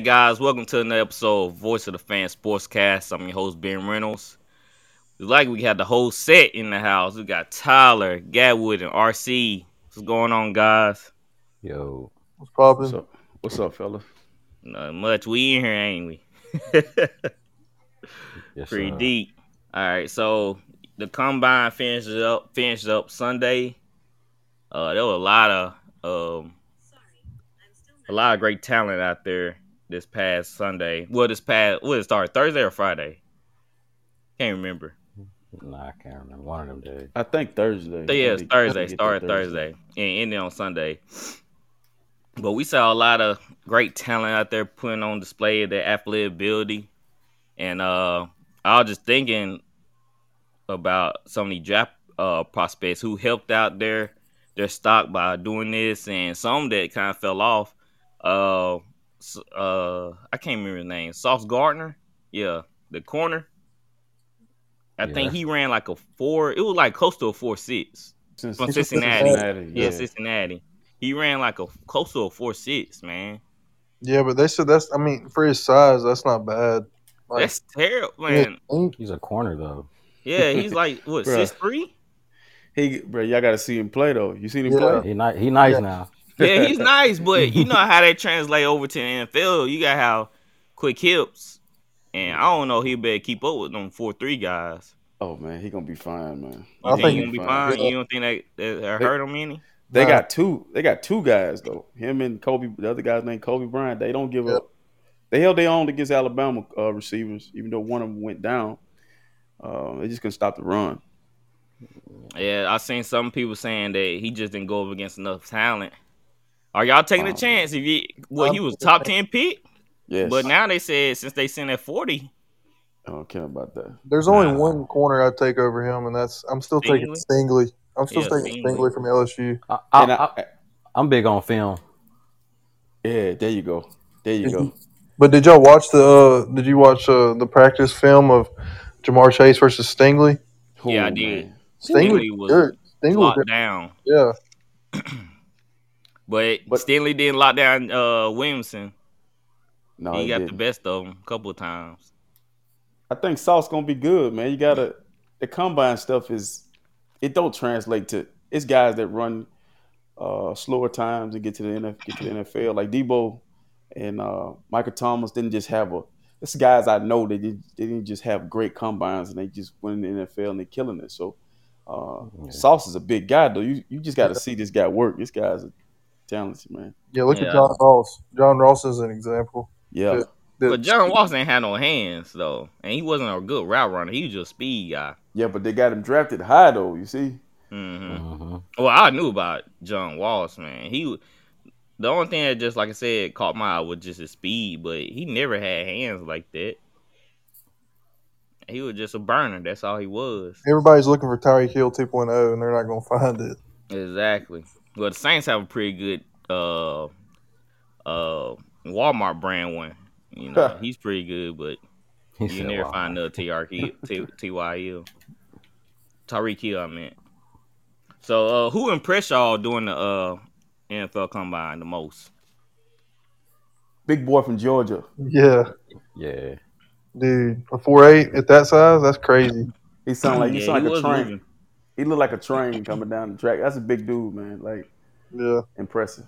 Hey guys, welcome to another episode of Voice of the Fan Sportscast. I'm your host Ben Reynolds. It's like we had the whole set in the house. We got Tyler, Gatwood, and RC. What's going on, guys? Yo, What's poppin'? What's up? What's up, fella? Not much. We in here, ain't we? yes, Pretty sir. deep. All right, so the combine finishes up. Finished up Sunday. Uh, there was a lot of um, a lot of great talent out there this past Sunday. Well, this past what it started Thursday or Friday? Can't remember. Nah, I can't remember. One of them days. I think Thursday. So, yeah, it's Thursday. let Started to Thursday and ended on Sunday. But we saw a lot of great talent out there putting on display their athletic ability. And uh, I was just thinking about some of the draft uh, prospects who helped out their their stock by doing this, and some that kind of fell off. Uh, s- uh, I can't remember his name. Sauce Gardner, yeah, the corner. I think he ran like a four. It was like close to a four six Since from Cincinnati. Cincinnati, Yeah, Cincinnati. He ran like a close to a four six, man. Yeah, but they said that's. I mean, for his size, that's not bad. Like, That's terrible, man. He's a corner though. Yeah, he's like what Bruh. six three? He, bro, y'all got to see him play though. You seen him Yeah. play? He nice. He nice Yeah. now. Yeah, he's nice, but you know how that translate over to the NFL. You got how quick hips, and I don't know. He better keep up with them four three guys. Oh man, he gonna be fine, man. You I think think he gonna be fine? fine. You don't think that, that, that hurt him any? They Nah. got two. They got two guys though. Him and Coby. The other guy's named Coby Bryant. They don't give Yep. up. They held their own against Alabama uh, receivers, even though one of them went down. Uh, they just couldn't stop the run. Yeah, I seen some people saying that he just didn't go up against enough talent. Are y'all taking a Um, chance if he? Well, he was top ten pick, Yes, but now they said since they sent at forty, I don't care about that. there's only Nah. one corner I'd take over him, and that's I'm still taking Stingley. I'm still Yeah, taking Stingley. Stingley from LSU. I, I, And I, I, I'm big on film. yeah, there you go. There you go. But did y'all watch the? Uh, did you watch uh, the practice film of Ja'Marr Chase versus Stingley? Yeah, I Oh, did. Stingley Stingley was good. Stingley, was locked good. down, yeah. but, But- Stingley didn't lock down uh, Williamson. No, he he got the didn't. best of him a couple of times. I think Sauce gonna be good, man. You gotta the combine stuff is it don't translate to it's guys that run uh slower times and get to the NFL, get to the NFL. Like Deebo and uh Michael Thomas didn't just have a it's guys I know they did they didn't just have great combines and they just went in the NFL and they're killing it. So uh Yeah. Sauce is a big guy though. You you just gotta see this guy work. This guy's a talented man. Yeah, look Yeah. at John Ross. John Ross is an example. Yeah. Yeah. The- But John Watson ain't had no hands though, and he wasn't a good route runner. He was just a speed guy. Yeah, but they got him drafted high though, you see? hmm hmm Well, I knew about John Walls, man. He, the only thing that just like I said caught my eye was just his speed, but he never had hands like that. He was just a burner. That's all he was. Everybody's looking for Tyreek Hill 2.0, and they're not going to find it. Exactly. Well, the Saints have a pretty good uh uh Walmart brand one. You know, he's pretty good, but He you never wow. find another TR Hill, T- Ty Hill, Tyreek Hill. I meant. So, uh, who impressed y'all during the uh NFL Combine the most? Big boy from Georgia. Yeah, Yeah. dude, a four eight at that size, that's crazy. He sound like he Yeah, sound he like a train. moving. He looked like a train coming down the track. That's a big dude, man. Like Yeah. impressive?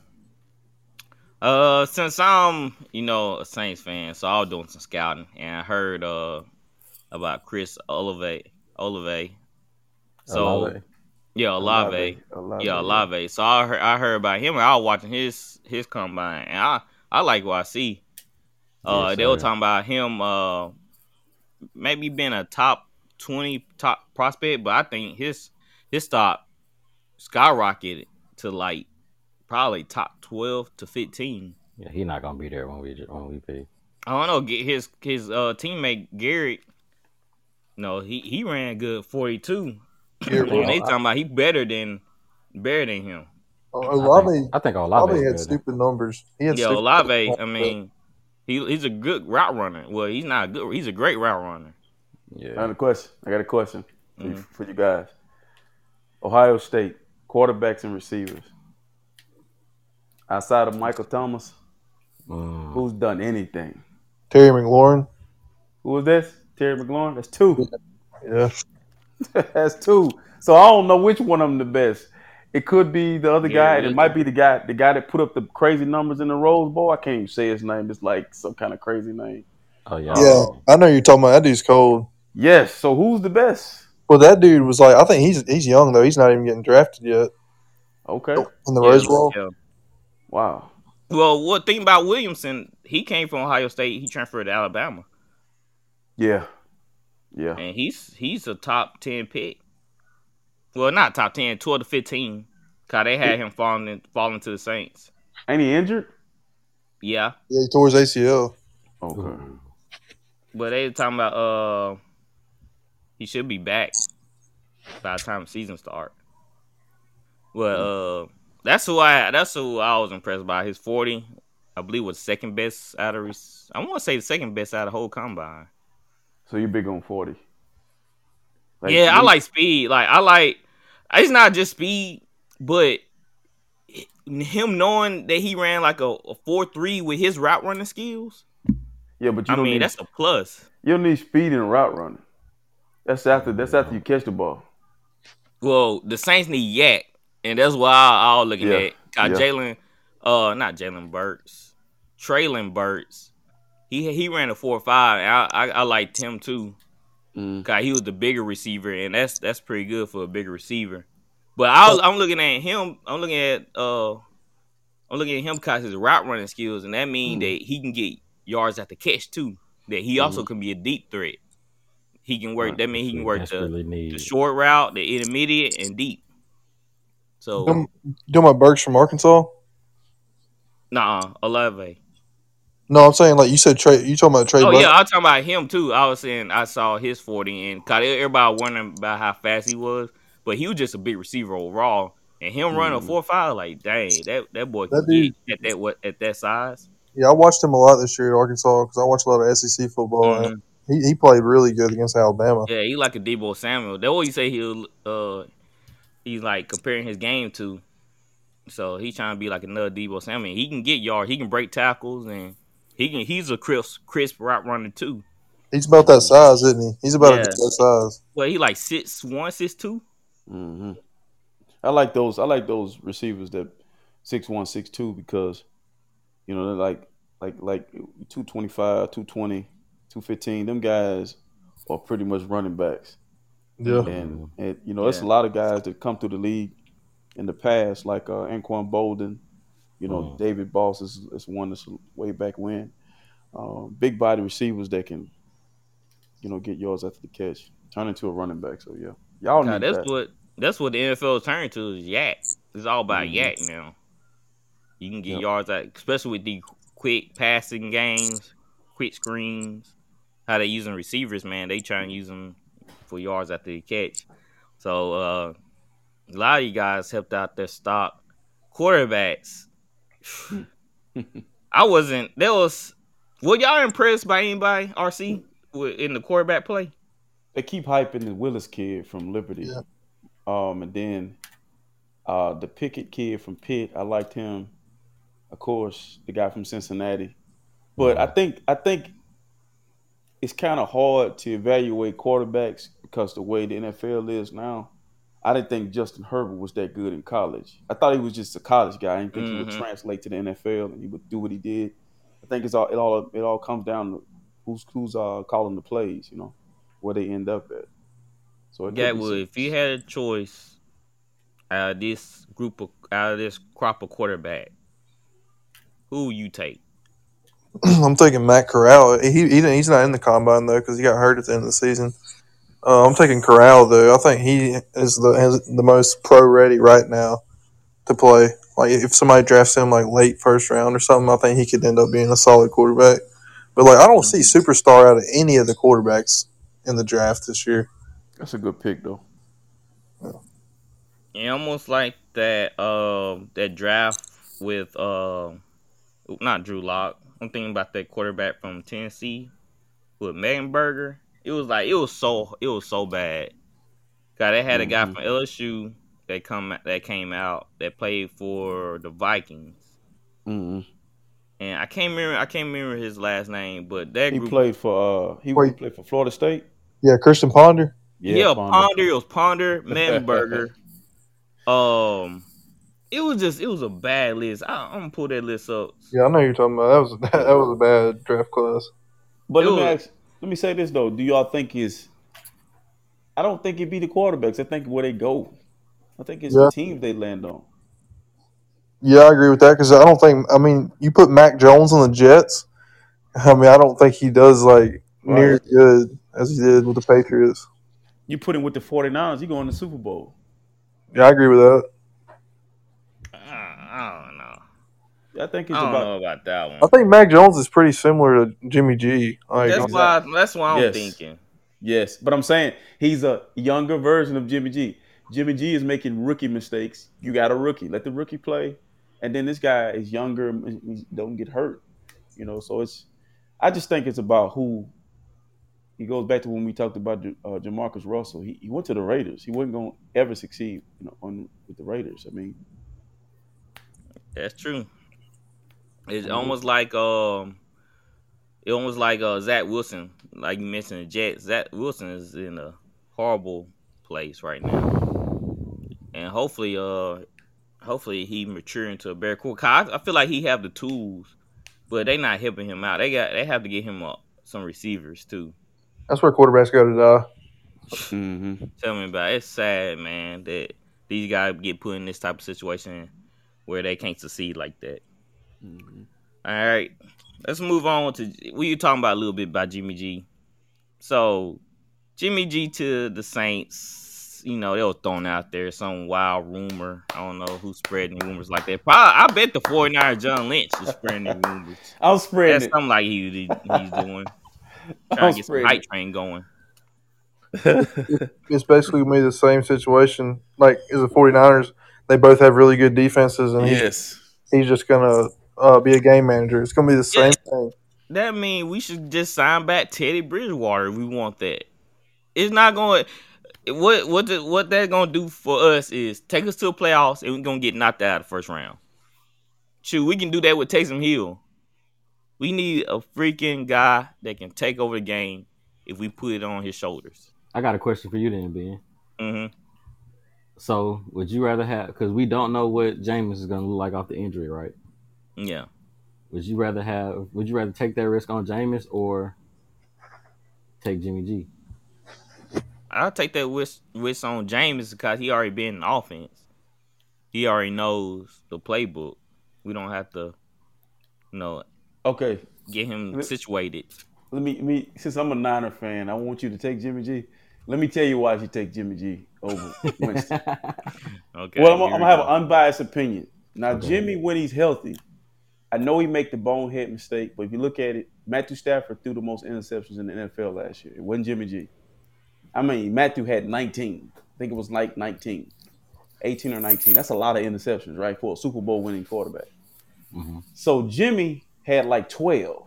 Uh, since I'm, you know, a Saints fan, so I was doing some scouting, and I heard uh about Chris Olave, Olave. So Olave. yeah, Olave, Olave. yeah, Olave. So I heard, I heard about him. and I was watching his his combine, and I I like what I see. Uh, Yes, they were talking about him, uh, maybe being a top twenty top prospect, but I think his his stock skyrocketed to like probably top twelve to fifteen. Yeah, he not gonna be there when we when we pick. I don't know. Get his his uh teammate Garrett. No, he he ran good forty two. Garrett And they talking about he better than better than him. I Olave, think, I think Olave Olave had good. stupid numbers. He had Yeah, stupid Olave. I mean, he he's a good route runner. Well, he's not a good. He's a great route runner. Yeah. I Yeah, got a question. I got a question for, you, Mhm. for you guys. Ohio State quarterbacks and receivers. Outside of Michael Thomas, Mm. who's done anything? Terry McLaurin. Who was this? Terry McLaurin. That's two. Yeah. That's two. So I don't know which one of them the best. It could be the other Yeah, guy, and it might be the guy, the guy that put up the crazy numbers in the Rose Bowl. I can't even say his name. It's like some kind of crazy name. Oh yeah, Yeah. I know you're talking about that dude's cold. Yes. So who's the best? Well, that dude was like, I think he's he's young though. He's not even getting drafted yet Okay. in the Yeah, Rose Bowl. yeah. Wow. Well, what thing about Williamson? He came from Ohio State. He transferred to Alabama, Yeah. Yeah. and he's he's a top ten pick. Well, not top 10, 12 to fifteen. Cause they had him falling in, falling to the Saints. Ain't he injured? Yeah, Yeah, he tore his ACL. Okay. but they talking about uh he should be back by the time the season start. Well, uh, that's who I that's who I was impressed by. His forty, I believe, was second best out of. I want to say the second best out of whole combine. So you big on forty? yeah, I like speed. Like I like. It's not just speed, but him knowing that he ran like a, a four three with his route running skills. Yeah, but you I don't mean, need that's a plus. you don't need speed in route running. That's after that's after you catch the ball. Well, the Saints need Yak, and that's why I, was looking Yeah, at uh, yeah. Jalen. Uh, not Jalen Burks, Treylon Burks. He he ran a four five. I, I I liked him too. Mm. God, he was the bigger receiver, and that's that's pretty good for a bigger receiver. But I was, I'm looking at him. I'm looking at uh, I'm looking at him because his route running skills, and that means Mm. that he can get yards at the catch too. That he also can be a deep threat. He can work. That means he can work the, desperately the short route, the intermediate, and deep. So Them- You talking about Burks from Arkansas? nah, Olave. No, I'm saying like you said Trey. You talking about Trey? Oh Burke? yeah, I was talking about him too. I was saying I saw his forty, and cause everybody wondering about how fast he was, but he was just a big receiver overall. And him running a Mhm. four five, like dang, that that boy can That dude- at that what at that size. Yeah, I watched him a lot this year at Arkansas because I watched a lot of SEC football. Mhm. And he, he played really good against Alabama. Yeah, he like a Deebo Samuel. They always say he'll uh he's like comparing his game to. So he's trying to be like another Deebo Samuel. He can get yards, he can break tackles, and he can he's a crisp crisp route runner too. He's about that size, isn't he? He's about Yeah. a good size. Well, he like six one, six two. hmm I like those. I like those receivers that six one, six two because you know they're like like like 225, 220, 215. Them guys are pretty much running backs, Yeah. and and you know there's Yeah. a lot of guys that come through the league in the past, like uh, Anquan Boldin. You know, Mm. David Boss is, is one that's way back when. Um, big body receivers that can, you know, get yards after the catch, turn into a running back. So yeah, y'all Nah, need that's that. what that's what the NFL is turning to is yak. It's all about Mhm. yak now. You can get Yep. yards out, especially with the quick passing games, quick screens. How they using receivers, man? They trying to use them for yards after the catch. So uh, a lot of you guys helped out their stock. Quarterbacks. I wasn't. There was. Were y'all impressed by anybody? RC in the quarterback play? they keep hyping the Willis kid from Liberty. Yeah. Um, and then uh, the Pickett kid from Pitt, I liked him. Of course, the guy from Cincinnati. But I think I think it's kind of hard to evaluate quarterbacks because the way the NFL is now. I didn't think Justin Herbert was that good in college. I thought he was just a college guy. I didn't think he would Mhm. translate to the NFL and he would do what he did. I think it's all it all it all comes down to who's who's uh, calling the plays, you know, where they end up at. So Gatwood, if you had a choice out of this group of out of this crop of quarterback, who you take? I'm taking Matt Corral. He, he he's not in the combine though because he got hurt at the end of the season. Uh, I'm taking Corral though. I think he is the has the most pro ready right now to play. Like if somebody drafts him like late first round or something, I think he could end up being a solid quarterback. But like I don't see superstar out of any of the quarterbacks in the draft this year. that's a good pick though. Yeah, almost like that um that draft with uh not Drew Lock. I'm thinking about that quarterback from Tennessee with Mettenberger. It was like it was so it was so bad. God, they had a guy Mhm. from LSU that come that came out that played for the Vikings. hmm And I can't remember I can't remember his last name, but that He group played for uh he, he Wait. played for Florida State. Yeah, Christian Ponder. Yeah, Ponder. Ponder. It was Ponder, Manberger. um, it was just it was a bad list. I, I'm gonna pull that list up. Yeah, I know you're talking about. That was that was a bad draft class. But It let me was- ask, let me say this though: Do y'all think is? I don't think it be the quarterbacks. I think where they go. I think it's Yeah. the teams they land on. Yeah, I agree with that because I don't think. I mean, you put Mac Jones on the Jets. I mean, I don't think he does like near as good as he did with the Patriots. You put him with the 49ers, you go in the Super Bowl. Yeah, I agree with that. I, I don't know. I think it's I don't about know about that one. I think Mac Jones is pretty similar to Jimmy G. Like, That's why. That's what I'm Yes. thinking. yes, but I'm saying he's a younger version of Jimmy G. Jimmy G is making rookie mistakes. You got a rookie, let the rookie play, and then this guy is younger, he don't get hurt. You know, so it's. I just think it's about who. He goes back to when we talked about uh, Jamarcus Russell. He, he went to the Raiders. He wasn't going to ever succeed, you know, on with the Raiders. I mean, That's true. It's almost like um, it almost like uh Zach Wilson, like you mentioned the Jets. Zach Wilson is in a horrible place right now, and hopefully, uh, hopefully he mature into a better quarterback. 'Cause I, I feel like he have the tools, but they not helping him out. They got they have to get him up some receivers too. that's where quarterbacks go to die. mm-hmm. Tell me about it. It's sad, man, that these guys get put in this type of situation where they can't succeed like that. Mm-hmm. All right, let's move on to we were talking about a little bit about Jimmy G. So Jimmy G to the Saints, you know, they were thrown out there some wild rumor. I don't know who's spreading rumors like that. Probably, I bet the 49 John Lynch is spreading the rumors. I'm spreading That's it. something like he, he's doing. I'm Trying to get some hype train going. It's basically gonna be the same situation. Like as the 49ers, they both have really good defenses, and he, yes. he's just gonna uh, be a game manager. It's gonna be the same thing. That mean we should just sign back Teddy Bridgewater if we want that. It's not going. What what the, what that's gonna do for us is take us to the playoffs and we're gonna get knocked out of the first round. Shoot, we can do that with Taysom Hill. We need a freaking guy that can take over the game if we put it on his shoulders. I got a question for you then, Ben. hmm So, would you rather have? Because we don't know what Jameis is going to look like off the injury, right? Yeah, Would you rather have? Would you rather take that risk on Jameis or take Jimmy G? I'll take that risk, wish on James because he already been in offense. He already knows the playbook. We don't have to, you know, Okay. get him Let- situated. Let me, me since I'm a Niner fan, I want you to take Jimmy G. Let me tell you why you take Jimmy G over Winston. Okay. well, I'm, I'm gonna have an unbiased opinion. Now, Okay. Jimmy, when he's healthy, I know he make the bonehead mistake, but if you look at it, Matthew Stafford threw the most interceptions in the NFL last year. It wasn't Jimmy G. I mean, Matthew had 19. I think it was like 19, 18 or 19. That's a lot of interceptions, right, for a Super Bowl winning quarterback. Mhm. So Jimmy had like 12.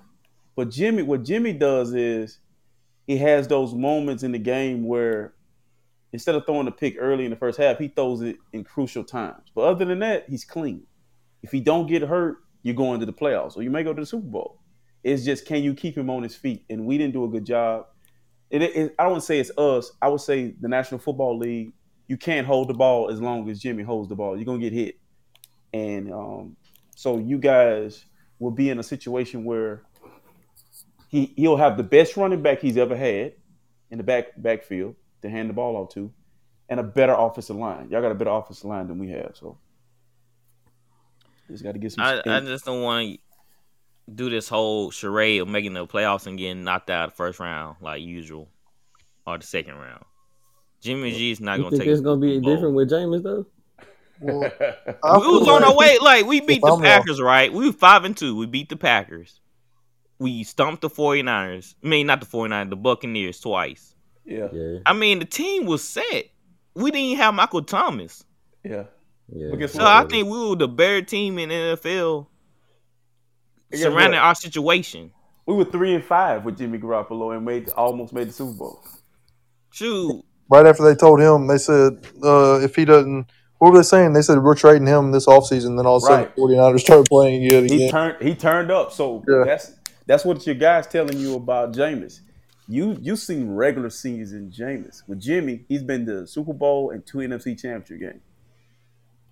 But Jimmy, what Jimmy does is he has those moments in the game where instead of throwing the pick early in the first half, he throws it in crucial times. But other than that, he's clean. If he don't get hurt, you're going to the playoffs, or you may go to the Super Bowl. It's just can you keep him on his feet? And we didn't do a good job. It, it, I to say it's us. I would say the National Football League you can't hold the ball as long as Jimmy holds the ball. You're gonna get hit, and um, so you guys will be in a situation where he he'll have the best running back he's ever had in the back backfield to hand the ball off to, and a better offensive line. Y'all got a better offensive line than we have, so just got to get some. I, I just don't want to do this whole charade of making the playoffs and getting knocked out the first round like usual, or the second round. Jimmy G is not gonna think take. it's gonna be Bowl. different with Jameis though? Well, We was on like- our way. Like we beat the I'm wrong- Packers, right? We were five and two. We beat the Packers. We stumped the 49ers. I mean, not the 49ers, the Buccaneers twice. yeah, Yeah, I mean, the team was set. We didn't have Michael Thomas. yeah. Yeah. But guess So? I think we were the better team in NFL Guess surrounding what? our situation. We were three and five with Jimmy Garoppolo and made almost made the Super Bowl. Shoot. right after they told him, they said uh, if he doesn't, what were they saying? They said we're trading him this offseason. Then all of a sudden, Right. 49ers started playing again. He again. turned he turned up. So Yeah. that's that's what your guys telling you about Jameis. You you seen regular season Jameis. With Jimmy, he's been to Super Bowl and two NFC championship games.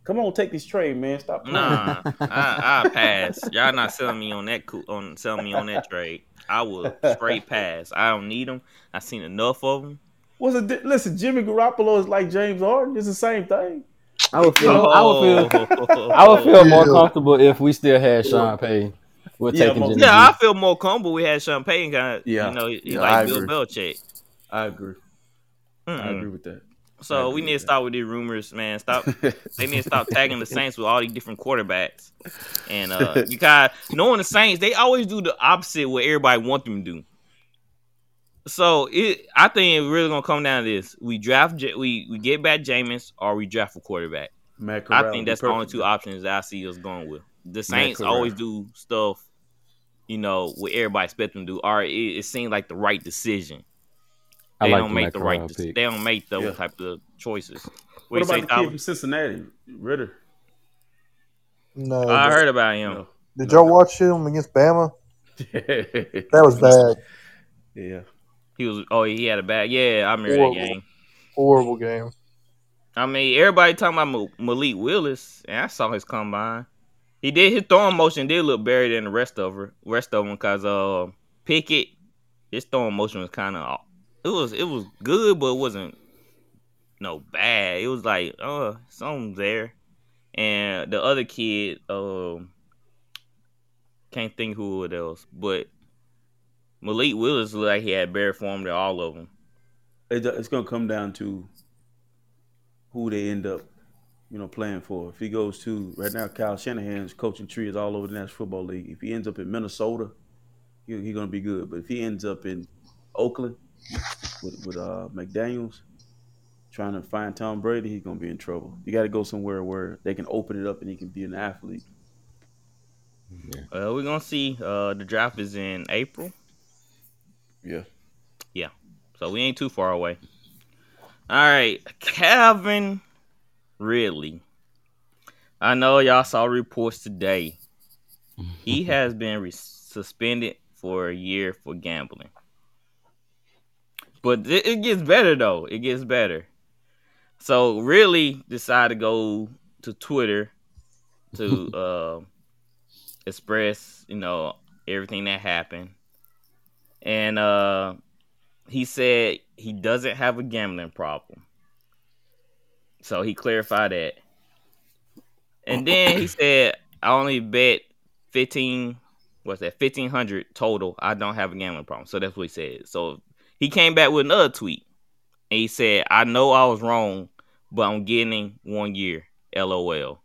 Come on, take this trade, man. Stop playing. Nah, I, I pass. Y'all not selling me on that on selling me on that trade. I will straight pass. I don't need them. I seen enough of them. What's the di- listen? Jimmy Garoppolo is like James Harden. It's the same thing. I would feel. I would feel. Oh. I would feel more comfortable if we still had Sean Payton. We're Yeah, taking most- Jimmy. Yeah, I G. feel more comfortable. We had Champagne kind of, Yeah. you know, he Yeah, I like Bill agree. Belichick. I agree. I Mm-mm. agree with that. So we need to stop with these rumors, man. Stop. they need to stop tagging the Saints with all these different quarterbacks. And uh, you of knowing the Saints, they always do the opposite what everybody want them to do. So it, I think it's really gonna come down to this: we draft, we we get back Jameis, or we draft a quarterback. Matt I think that's the only two options that I see us going with. The Saints always do stuff, you know, what everybody expect them to do, or it, it seems like the right decision. I They like don't make the right. Corral pick. They don't make those Yeah. type of choices. What What, about you the say, kid from Cincinnati, Ridder? No, I but- heard about him. No. Did y'all watch him against Bama? that That was bad. Yeah. He was. Oh, he had a bad. Yeah, I remember Horrible. that game. Horrible game. I mean, everybody talking about Malik Willis, and I saw his combine. He did his throwing motion did look better than the rest of her, rest of them, cause uh Pickett, his throwing motion was kind of it was it was good, but it wasn't no bad. It was like uh something's there, and the other kid um can't think who it else, but Malik Willis looked like he had better form than all of them. It's going to come down to who they end up, you know, playing for. If he goes to right now, Kyle Shanahan's coaching tree is all over the National Football League. If he ends up in Minnesota, he, he's going to be good. But if he ends up in Oakland with, with uh, McDaniel's trying to find Tom Brady, he's going to be in trouble. You got to go somewhere where they can open it up and he can be an athlete. Uh, we're gonna see. Uh, the draft is in April. Yeah. Yeah. So we ain't too far away. All right, Calvin Ridley. I know y'all saw reports today. He has been re- suspended for a year for gambling. But it, it gets better though. It gets better. So Ridley decided to go to Twitter to uh, express, you know, everything that happened. And uh he said he doesn't have a gambling problem. So he clarified that. And then he said, I only bet 15, what's that, 1500 total. I don't have a gambling problem. So that's what he said. So he came back with another tweet. And he said, I know I was wrong, but I'm getting one year. LOL.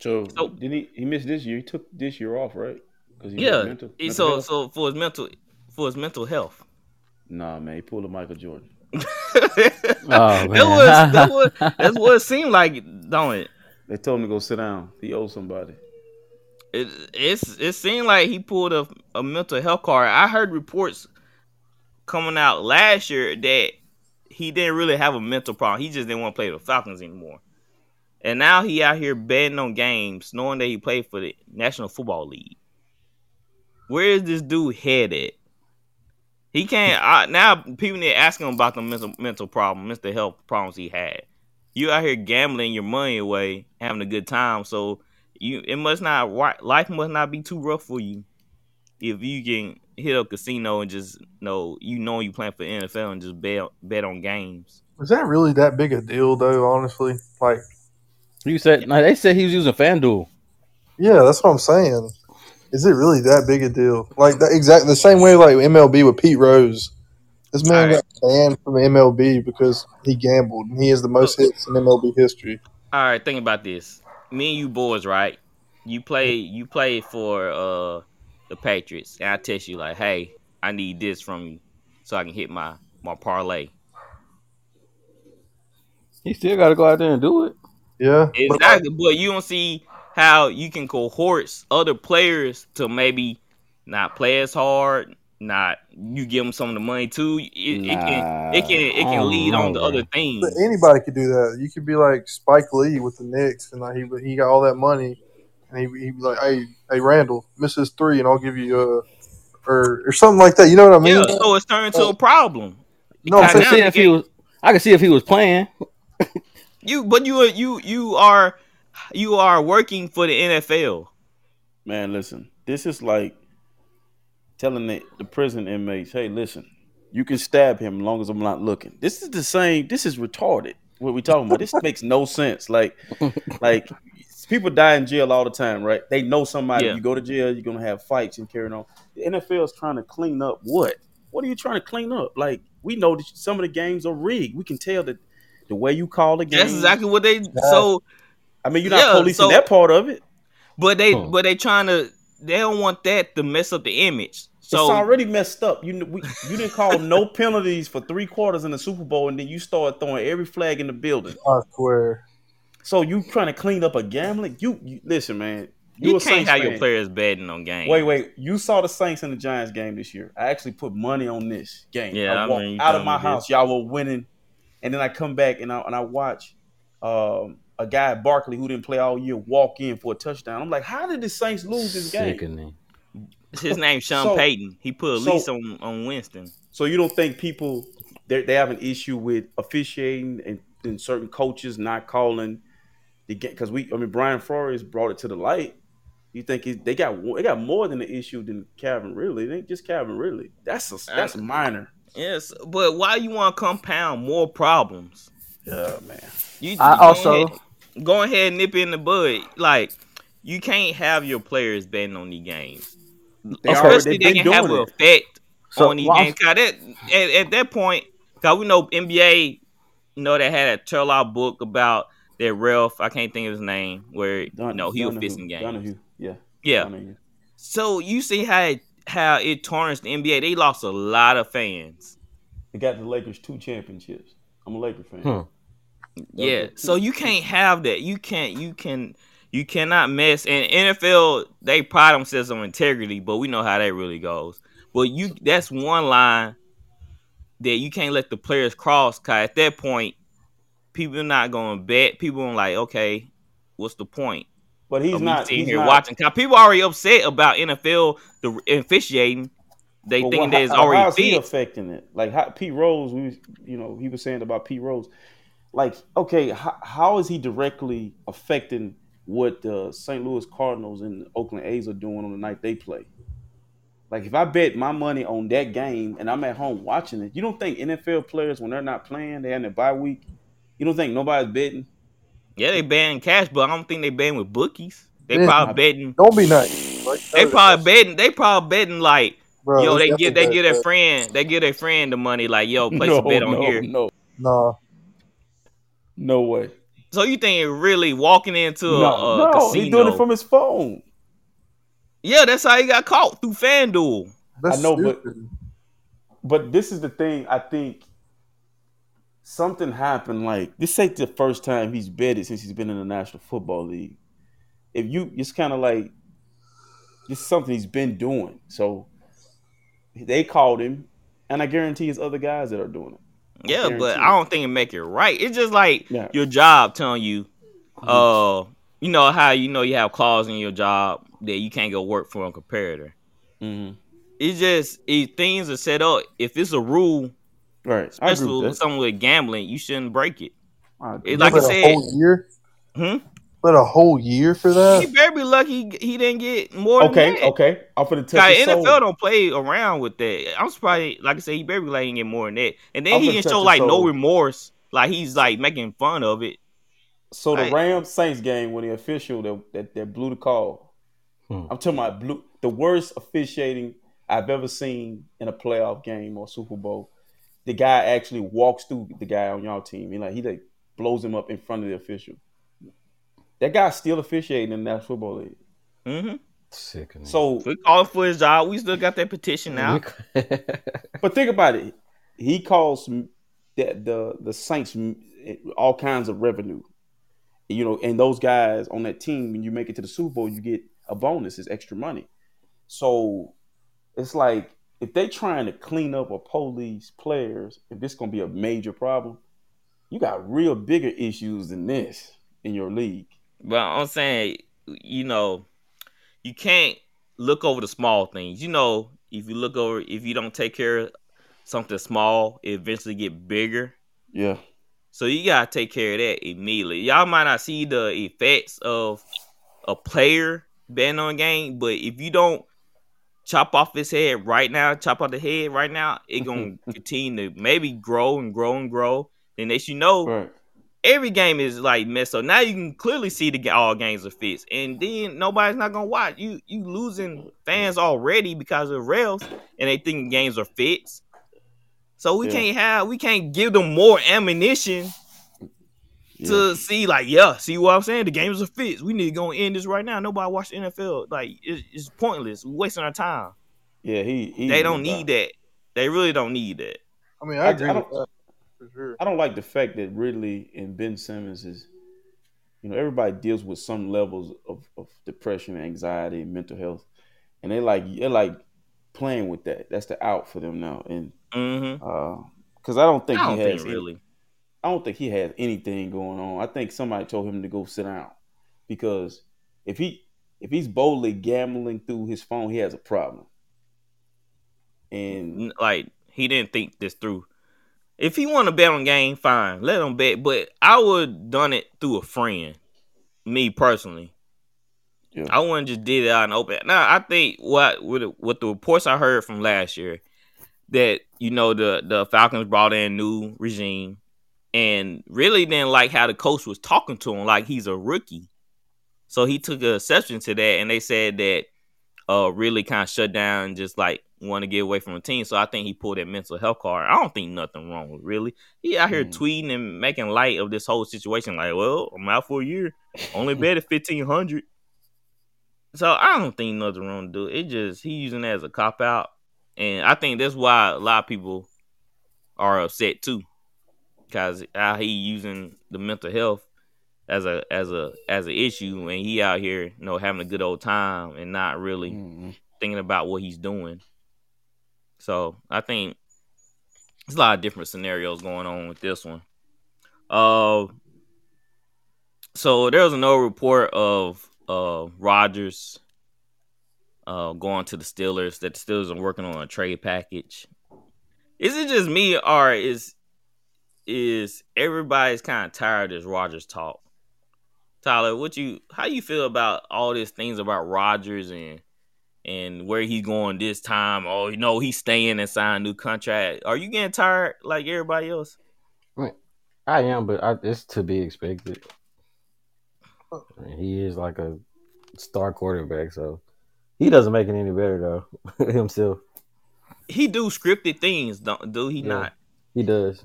So, So- didn't he? He missed this year. He took this year off, right? Because Yeah. mental, mental so health? so for his mental for his mental health. nah, man, he pulled a Michael Jordan. Oh, that Oh, man. was that was that's what it seemed like, don't it? They told him to go sit down. He owed somebody. It it's it seemed like he pulled a, a mental health card. I heard reports coming out last year that he didn't really have a mental problem. He just didn't want to play the Falcons anymore. And now he out here betting on games, knowing that he played for the National Football League. Where is this dude headed? He can't. I, now people need to ask him about the mental mental problem, mental health problems he had. You out here gambling your money away, having a good time. So you it must not life must not be too rough for you if you can hit a casino and just know you know you playing for NFL and just bet bet on games. Is that really that big a deal, though? Honestly, like, You said no, they said he was using FanDuel. yeah, that's what I'm saying. Is it really that big a deal? Like that exact the same way like MLB with Pete Rose. This man Alright. got banned from MLB because he gambled, and he has the most hits in MLB history. All right, think about this. Me and you boys, right? You play you play for uh the Patriots, and I text you like, "Hey, I need this from you, so I can hit my my parlay." He still got to go out there and do it. Yeah, but, Exactly, but you don't see how you can cohort other players to maybe not play as hard. Not you give them some of the money too. It, it can it can it can lead know, on to bro. other things. but anybody could do that. You could be like Spike Lee with the Knicks, and like he he got all that money, and he he be like, hey hey Randall, miss this three, and I'll give you a." or or something like that. You know what I mean? Yeah, so it's turned into a problem. no, I'm can saying, see if he was. I can see if he was playing. You but you are you you are you are working for the NFL. Man, listen, this is like telling the, the prison inmates, hey, listen, you can stab him as long as I'm not looking. This is the same, this is retarded. What we talking about? This makes no sense. Like, like people die in jail all the time, right? They know somebody. Yeah. You go to jail, you're gonna have fights and carrying on. The NFL is trying to clean up what? What are you trying to clean up? Like, we know that some of the games are rigged. We can tell that the way you call the game. That's exactly what they so I mean, you're not Yeah, policing so- that part of it. but they Huh. but they trying to they don't want that to mess up the image. So it's already messed up. You we, you didn't call no penalties for three quarters in the Super Bowl, and then you start throwing every flag in the building. I swear. So you trying to clean up a gambling? You, you listen, man. you a can't Saints have your fan. players betting on games. Wait, wait. You saw the Saints and the Giants game this year. I actually put money on this game. Yeah, I I walked remember out of my house. this. Y'all were winning, and then I come back and I and I watch um, a guy at Barkley who didn't play all year walk in for a touchdown. I'm like, how did the Saints lose this game? Sickening. His name's Sean So- Payton. He put a so- lease on on Winston. So you don't think people they they have an issue with officiating and, and certain coaches not calling the game because we I mean Brian Flores brought it to the light. You think it, they got they got more than the issue than Calvin Ridley? It ain't just Calvin Ridley. That's a, that's minor. Yes, but why you want to compound more problems? Yeah, man. You I go also- ahead, go ahead and nip it in the bud. Like you can't have your players betting on these games, They already especially they've they been can have doing an it. effect So, on these well, I'm- that, at, at that point, cause we know NBA, you know, they had a tell out book about their Ralph, I can't think of his name. Where Dun- no, he was Donahue. fixing games. Donahue. Yeah. Yeah. Donahue. So you see how it, how it tarnished the NBA. They lost a lot of fans. They got the Lakers two championships. I'm a Laker fan. Hmm. Yeah. Okay. So you can't have that. You can't. You can. You cannot mess. And NFL, they pride themselves on integrity, but we know how that really goes. But you, that's one line that you can't let the players cross. Cause at that point, people not going to bet. People are like, okay, what's the point? But he's not sitting he's here not- watching. People already upset about NFL the officiating. They think that it's already how's he fixed. affecting it? Like how, Pete Rose, we you know, he was saying about Pete Rose. Like, okay, how, how is he directly affecting what the St. Louis Cardinals and the Oakland A's are doing on the night they play? Like, if I bet my money on that game and I'm at home watching it, you don't think NFL players when they're not playing, they're in their bye week, you don't think nobody's betting? Yeah, they ban cash, but I don't think they ban with bookies. They Yeah. probably betting. Don't be nice. Like, They probably betting. They probably betting like, bro, yo, they give they definitely give their friend they give their friend the money. Like, yo, place a bet on no, here. no, Nah, no way. So you think really walking into a, a no, casino? he's doing it from his phone. yeah, that's how he got caught through FanDuel. that's I know, but- stupid. But this is the thing. I think something happened. Like this ain't the first time he's betted since he's been in the National Football League. If you, it's kind of like this is something he's been doing. So they called him, and I guarantee it's other guys that are doing it. Yeah, but I don't think it make it right. It's just like Yeah. your job telling you, uh, you know how you know you have clause in your job that you can't go work for a comparator. Mm-hmm. It's just it, things are set up. If it's a rule, Right, I agree especially with with that. something with gambling, you shouldn't break it. I It's like I But a said, whole year. hmm? But a whole year for that? he that. better be lucky he didn't get more. okay, than that. okay. I'm for the touch Guy, NFL soul. don't play around with that. I'm surprised. Like I said, he better be like he can get more than that. And then I'm he didn't show his like no remorse. Like he's like making fun of it. So the Right. Rams Saints game when the official that, that that blew the call. Hmm. I'm talking about blue, the worst officiating I've ever seen in a playoff game or Super Bowl. The guy actually walks through the guy on y'all team. He like he like blows him up in front of the official. That guy's still officiating in the National Football League. Mm-hmm. Sickening. So, We called for his job. We still got that petition now. but think about it. He calls the the the Saints all kinds of revenue. You know, and those guys on that team, when you make it to the Super Bowl, you get a bonus, it's extra money. So it's like if they trying to clean up or police players, if this gonna be a major problem, you got real bigger issues than this in your league. But I'm saying, you know, you can't look over the small things. You know, if you look over, if you don't take care of something small, it eventually get bigger. Yeah. So you gotta take care of that immediately. Y'all might not see the effects of a player betting on a game, but if you don't chop off his head right now, chop off the head right now, it gonna continue to maybe grow and grow and grow. Then as you know, Right. every game is like messed up. Now you can clearly see the all games are fixed, and then nobody's not gonna watch. You you losing fans already because of refs, and they think games are fixed. So we Yeah. can't have we can't give them more ammunition to see like yeah, see what I'm saying? The games are fixed. We need to go end this right now. Nobody watch the NFL. Like it, it's pointless. We're wasting our time. Yeah, he, he They don't need that. They really don't need that. I mean, I- I I agree with don't- that for sure. I don't like the fact that Ridley and Ben Simmons is, you know, everybody deals with some levels of, of depression, anxiety, and mental health, and they like they're like playing with that. That's the out for them now, and Mm-hmm. because I don't think I don't he think has any- really. I don't think he has anything going on. I think somebody told him to go sit down because if he if he's boldly gambling through his phone, he has a problem. And like he didn't think this through. If he want to bet on game, fine, let him bet. But I would done it through a friend, me personally. Yeah. I wouldn't just did it out the open. Now I think what with what the reports I heard from last year that you know the the Falcons brought in new regime and really didn't like how the coach was talking to him like he's a rookie. So he took a exception to that, and they said that uh really kind of shut down and just like want to get away from the team. So I think he pulled that mental health card. I don't think nothing wrong with really. He out here Mm. tweeting and making light of this whole situation. Like, well, I'm out for a year. Only bet at fifteen hundred. So I don't think nothing wrong to do. It just he using that as a cop out, and I think that's why a lot of people are upset too, because how he using the mental health as a as a as an issue, and he out here you know having a good old time and not really Mhm. thinking about what he's doing. So I think there's a lot of different scenarios going on with this one. Uh, so there was another report of uh Rodgers uh going to the Steelers that the Steelers are working on a trade package. Is it just me or is is everybody's kind of tired of this Rodgers talk? Tyler, what you how you feel about all these things about Rodgers and and where he's going this time? Oh, you know he's staying and signing a new contract. Are you getting tired like everybody else? I am, but I, it's to be expected. I mean, he is like a star quarterback, so he doesn't make it any better though himself. He do scripted things, don't do he Yeah. not? He does.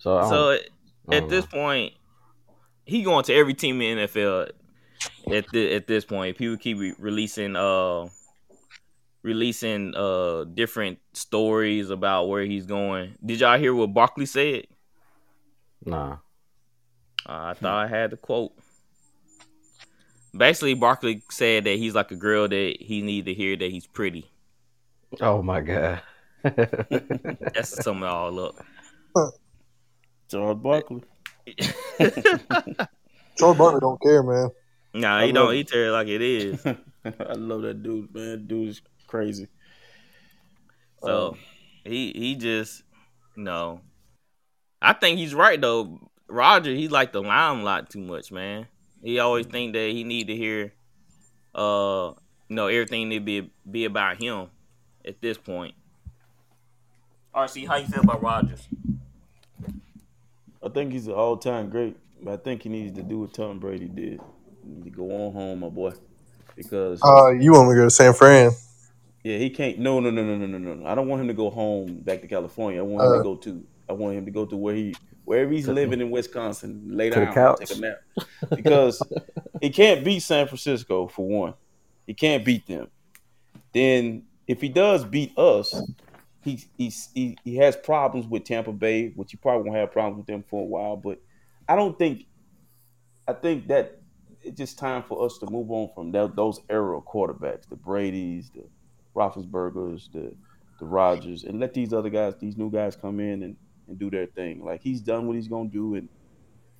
So, So at this point, he going to every team in the NFL. At the, at this point, people keep re- releasing uh releasing uh different stories about where he's going. Did y'all hear what Barkley said? nah. Uh, I thought I had the quote. Basically, Barkley said that he's like a girl that he need to hear that he's pretty. Oh my god. That's it all up. George Barkley. Charles Barkley don't care, man. nah, I he don't. love He tell it like it is. I love that dude, man. Dude is crazy. So Um, he he just you know I think he's right though. Roger, he like the limelight too much, man. He always think that he need to hear, uh, you know, everything need to be be about him at this point. RC, how you feel about Rodgers? I think he's an all time great, but I think he needs to do what Tom Brady did. Need to go on home, my boy, because Uh, you want me to go to San Fran? yeah, he can't. No, no, no, no, no, no, no. no. I don't want him to go home back to California. I want him Uh. to go to. I want him to go to where he wherever he's living in Wisconsin. Lay down, take a nap, because he can't beat San Francisco for one. He can't beat them. Then if he does beat us, he he's, he he has problems with Tampa Bay, which he probably won't have problems with them for a while. But I don't think. I think that it's just time for us to move on from that, those era quarterbacks, the Brady's, the Roethlisberger's, the the Rodgers, and let these other guys, these new guys, come in and, and do their thing. Like he's done what he's gonna do, and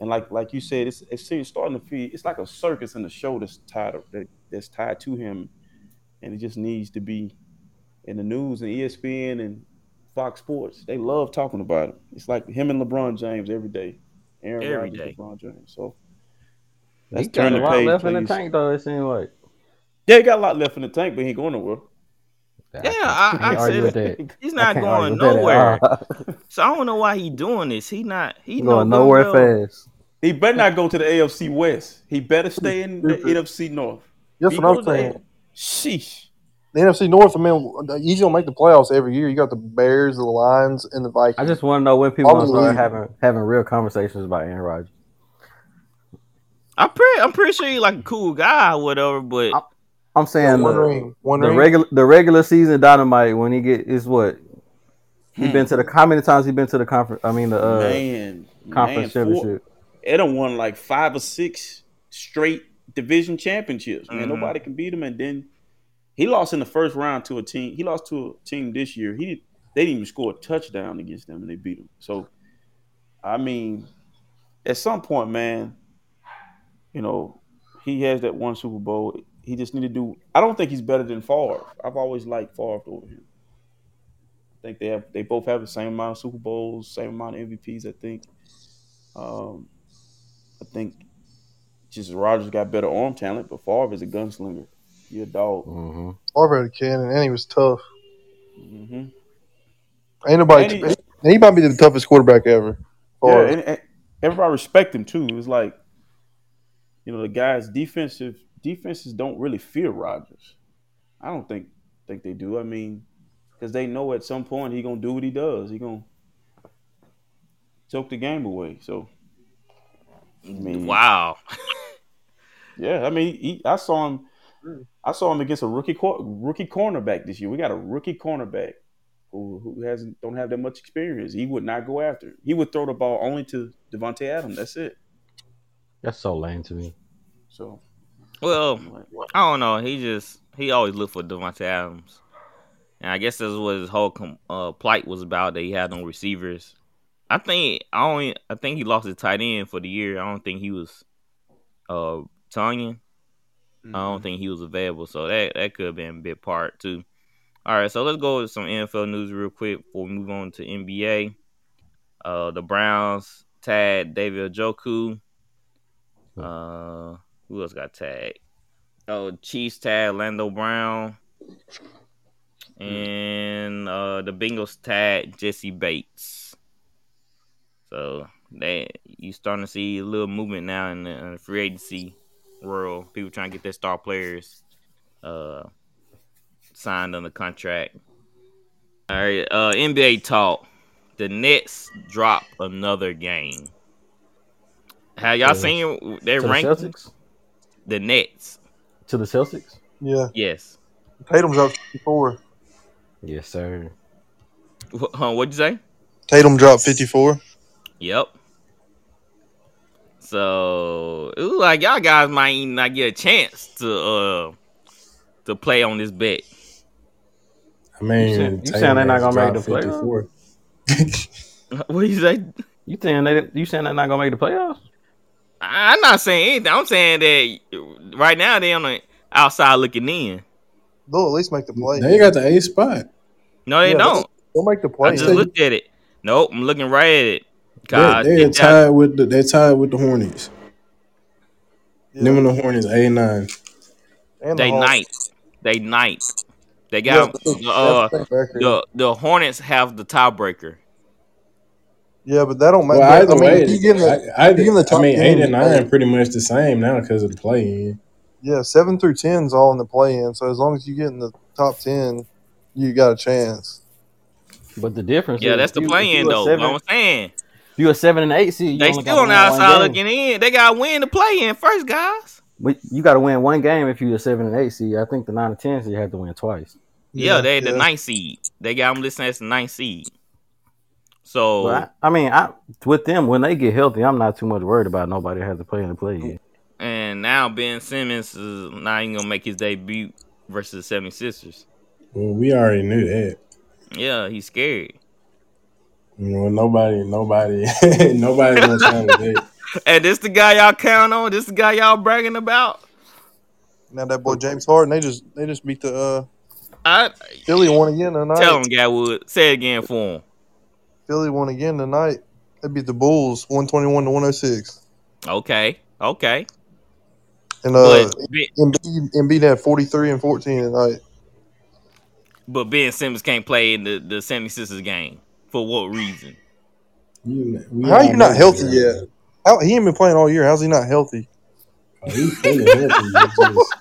and like like you said, it's it's starting to feel it's like a circus and a show that's tied that's tied to him, and it just needs to be in the news and ESPN and Fox Sports. They love talking about him. It's like him and LeBron James every day. Aaron Every Rodgers, day. LeBron James. So He that's got turn a lot page, left in the tank though. It seems like. Yeah, he got a lot left in the tank, but he ain't going nowhere. Yeah, I, can't I said that. he's not can't going argue with that at nowhere. So I don't know why he doing this. He not. He He going nowhere well- fast. He better not go to the AFC West. He better stay in the Stupid. NFC North. That's He what I'm saying. A- Sheesh. The NFC North, I mean, he's gonna make the playoffs every year. You got the Bears, the Lions, and the Vikings. I just want to know when people All start having having real conversations about Aaron Rodgers. I'm pretty. I'm pretty sure he's like a cool guy or whatever. But I- I'm saying one the, ring, one the ring. regular the regular season dynamite when he get is what he been to the how many times he been to the conference? I mean the uh, man, conference man, championship. They done won like five or six straight division championships. Man, Mhm. nobody can beat him. And then he lost in the first round to a team. He lost to a team this year. He they didn't even score a touchdown against them, and they beat him. So, I mean, at some point, man, you know, he has that one Super Bowl. He just need to do. I don't think he's better than Favre. I've always liked Favre over him. I think they have. They both have the same amount of Super Bowls, same amount of MVPs. I think. Um, I think just Rodgers got better arm talent, but Favre is a gunslinger. He a dog. hmm Favre had a cannon, and he was tough. hmm Ain't nobody. And he- and he might be the toughest quarterback ever. Yeah, and, and everybody respect him too. It was like, you know, the guys defensive defenses don't really fear Rodgers. I don't think think they do. I mean, because they know at some point he gonna do what he does. He gonna choke the game away. So, I mean, wow, Yeah, I mean, he, I saw him. I saw him against a rookie cor- rookie cornerback this year. We got a rookie cornerback who who hasn't don't have that much experience. He would not go after. it. He would throw the ball only to Davante Adams. That's it. That's so lame to me. So well, I'm like, I don't know. He just he always looked for Davante Adams, and I guess that's what his whole com- uh, plight was about. That he had no receivers. I think I only I think he lost his tight end for the year. I don't think he was uh Tonyan. I mm-hmm. don't think he was available, so that that could have been a big part too. All right, so let's go with some NFL news real quick before we move on to NBA. Uh, the Browns tagged David Njoku. Uh, who else got tagged? Oh, Chiefs tagged Lando Brown, and uh, the Bengals tagged Jessie Bates. So they you starting to see a little movement now in the, in the free agency world. People trying to get their star players uh, signed on the contract. All right, uh, NBA talk. The Nets drop another game. Have y'all To- seen their To the rank? Celtics. The Nets. To the Celtics. Yeah, Yes. Tatum's up 54. Yes, sir. Wh- Huh, what'd you say? Tatum dropped 54. Yep. So it was like y'all guys might even not get a chance to uh to play on this bet. I mean, You saying- you Tatum saying they not gonna make dropped the playoffs? 54. What do you say? You saying they you saying they're not gonna make the playoffs? I- I'm not saying anything. I'm saying that right now they on the outside looking in. They'll at least make the play. They got the A spot. No, they Yeah, don't. They'll make the play. I play. just looked at it. Nope, I'm looking right at it. God, they, they're get that- tied with the they're tied with the Hornets. Yeah. Them and the Hornets, A nine. The they Hawks. ninth. They ninth. They got but that's- uh, the the the Hornets have the tiebreaker. Yeah, but that don't matter. Well, either I mean, way, you get the, I, I, if you get the I mean, 10, eight and nine hey, pretty much the same now because of the play in. yeah, seven through ten is all in the play-in. So as long as you get in the top ten, you got a chance. But the difference, Yeah, is that's the if play in though. seven- What I'm saying. If you a seven and eight seed. They still on the outside looking in. They got to win to play in first, guys. But you got to win one game if you're a seven and eight seed. I think the nine and ten seed you have to win twice. Yeah, they the yeah. ninth seed. They got them listed as the ninth seed. So I, I mean, I with them when they get healthy, I'm not too much worried about nobody has to play in the play. yet. and now Ben Simmons is not even gonna make his debut versus the 76ers. Well, we already knew that. Yeah, he's scared. You know, nobody, nobody, nobody's gonna challenge that. And this the guy y'all count on. This the guy y'all bragging about. Now that boy James Harden, they just they just beat the uh, I Philly won again tonight. tell him, Gatwood. Say it again for him. Philly won again tonight. They beat the Bulls one twenty one to one hundred six. Okay, okay. And uh, But Ben, Embiid, Embiid had forty three and fourteen tonight. but Ben Simmons can't play in the the 76ers game. For what reason? You, we How all you not healthy that. yet? How, he ain't been playing all year. How's he not healthy? Oh, he's fully healthy. It's just-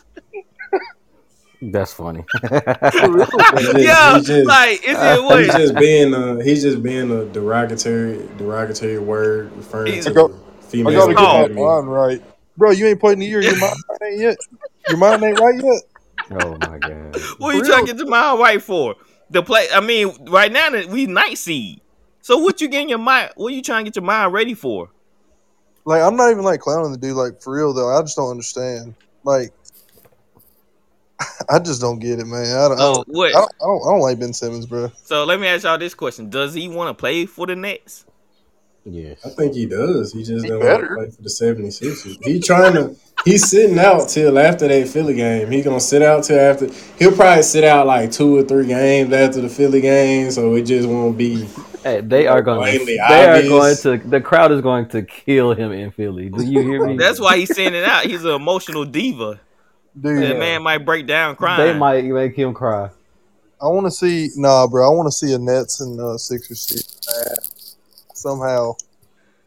That's funny. he's just- yeah, just- like is it He's just being a he's just being a derogatory derogatory word referring He's- to I got- I female gotta get my anatomy. mind right, bro. You ain't played in a year. Your mind ain't yet. Your mind ain't right yet. oh my god. What are you For trying to get to my white for? The play. I mean, right now that we night seed. So what you getting your mind? What you trying to get your mind ready for? Like I'm not even like clowning the dude. Like for real though, I just don't understand. Like I just don't get it, man. I don't. I Oh, don't, what? I don't, I don't, I don't like Ben Simmons, bro. So let me ask y'all this question: Does he want to play for the Nets? Yeah, I think he does. He just He don't want to play for the 76ers. He trying to he's sitting out till after that Philly game. He gonna sit out till after he'll probably sit out like two or three games after the Philly game, so it just won't be Hey, they are going. To, Plainly they are going to. The crowd is going to kill him in Philly. Do you hear me? That's why he's sitting out. He's an emotional diva. Dude, That man might break down crying. They might make him cry. I want to see. Nah, bro. I want to see a Nets and uh, Sixers series somehow.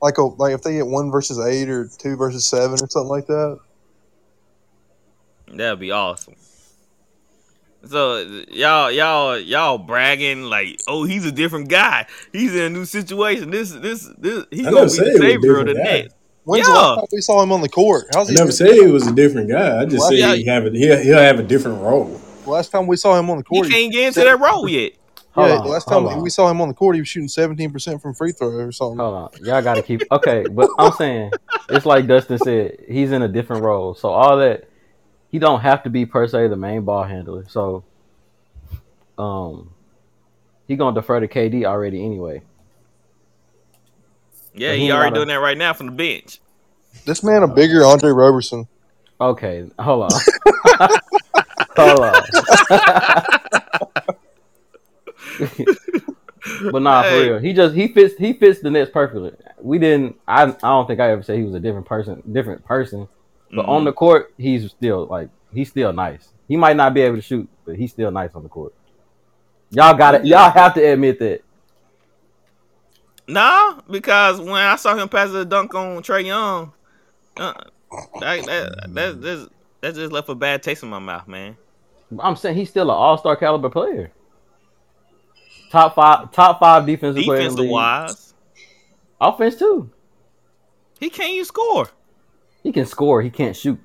Like a like if they get one versus eight or two versus seven or something like that. That'd be awesome. So y'all, y'all, y'all bragging like, oh, he's a different guy. He's in a new situation. This, this, this. He's gonna be the he savior of the different guy. Nets. When's the last time we saw him on the court? How's I never said he was a different guy. I just Well, said he have a he'll, he'll have a different role. Last time we saw him on the court, He can't get into that role yet. Hold yeah, on, last time on. we saw him on the court, he was shooting seventeen percent from free throw or something. Hold on, y'all got to keep okay. But I'm saying it's like Dustin said, he's in a different role. So all that he don't have to be per se the main ball handler. So um, he gonna defer to KD already anyway. Yeah, He he already gotta- doing that right now from the bench. This man a bigger Andre Roberson. Okay, hold on, hold on. but nah, Hey. for real, he just he fits he fits the Nets perfectly. We didn't. I I don't think I ever said he was a different person. Different person. But Mhm. on the court, he's still like he's still nice. He might not be able to shoot, but he's still nice on the court. Y'all got it. Y'all have to admit that. Nah, because when I saw him pass the dunk on Trae Young, uh, that, that, that, that, that just left a bad taste in my mouth, man. I'm saying he's still an All Star caliber player. Top five, top five defensive player. Defensive wise, offense too. he can't even score. He can score. He can't shoot.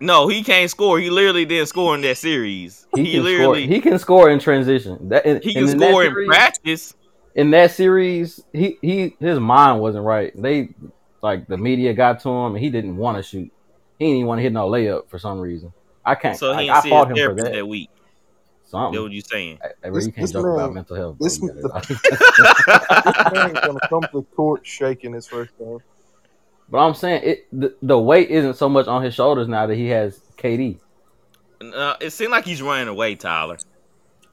No, he can't score. He literally didn't score in that series. He, He, can score. literally He can score in transition. That in, he can in that score in series- practice. in that series, he he his mind wasn't right. They like the media got to him, and he didn't want to shoot. He didn't want to hit no layup for some reason. I can't. So like, he I didn't see fought him for that. that week. That's Something. what you saying. Hey, bro, This- you can't this joke man- about mental health. bro. this- You gotta- This man gonna come to court shaking his first game. but I'm saying it. The, the weight isn't so much on his shoulders now that he has KD. Uh, it seemed like he's running away, Tyler.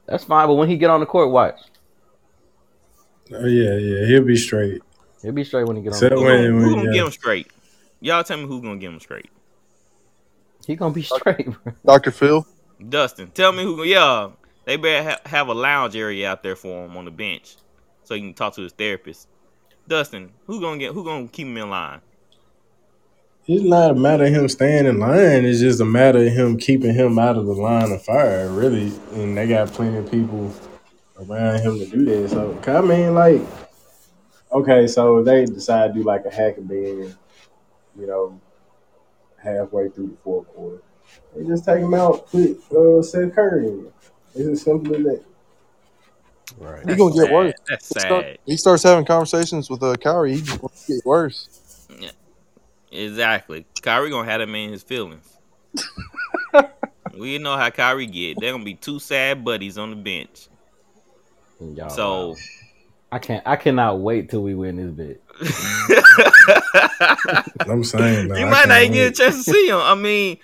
That's fine. But when he get on the court, watch. Oh yeah, yeah, he'll be straight. He'll be straight when he get on. Except the Who, field. gonna, who gonna yeah. get him straight? Y'all tell me who gonna get him straight. He gonna be straight, bro. Dr. Phil. Dustin, tell me who. Yeah, they better ha- have a lounge area out there for him on the bench, so he can talk to his therapist. Dustin, who gonna get? Who gonna keep him in line? It's not a matter of him staying in line. It's just a matter of him keeping him out of the line of fire, really. And they got plenty of people around him to do that. So, I mean, like, okay, so they decide to do like a hack and bend, you know, halfway through the fourth quarter, they just take him out, put uh, Seth Curry in. It's as simple as that. Right. He gonna get Sad. worse. That's He, start- sad. he starts having conversations with uh, Kyrie. He just gonna get worse. Yeah, exactly. Kyrie gonna have that man in his feelings. we know how Kyrie get. They're gonna be two sad buddies on the bench. Y'all, So I can't. I cannot wait till we win this bit. I'm saying, you I might not can't even get a chance to see him. I mean,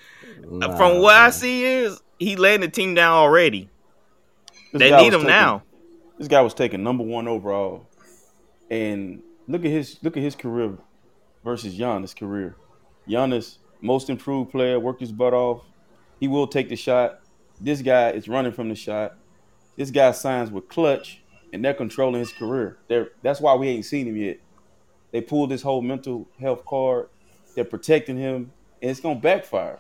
Nah, from what I see is he letting the team down already. This They need him taken- now. This guy was taken number one overall, and look at his look at his career versus Giannis' career. Giannis, most improved player, worked his butt off. He will take the shot. This guy is running from the shot. This guy signs with Klutch, and they're controlling his career. They're, that's why we ain't seen him yet. They pulled this whole mental health card. They're protecting him, and it's gonna backfire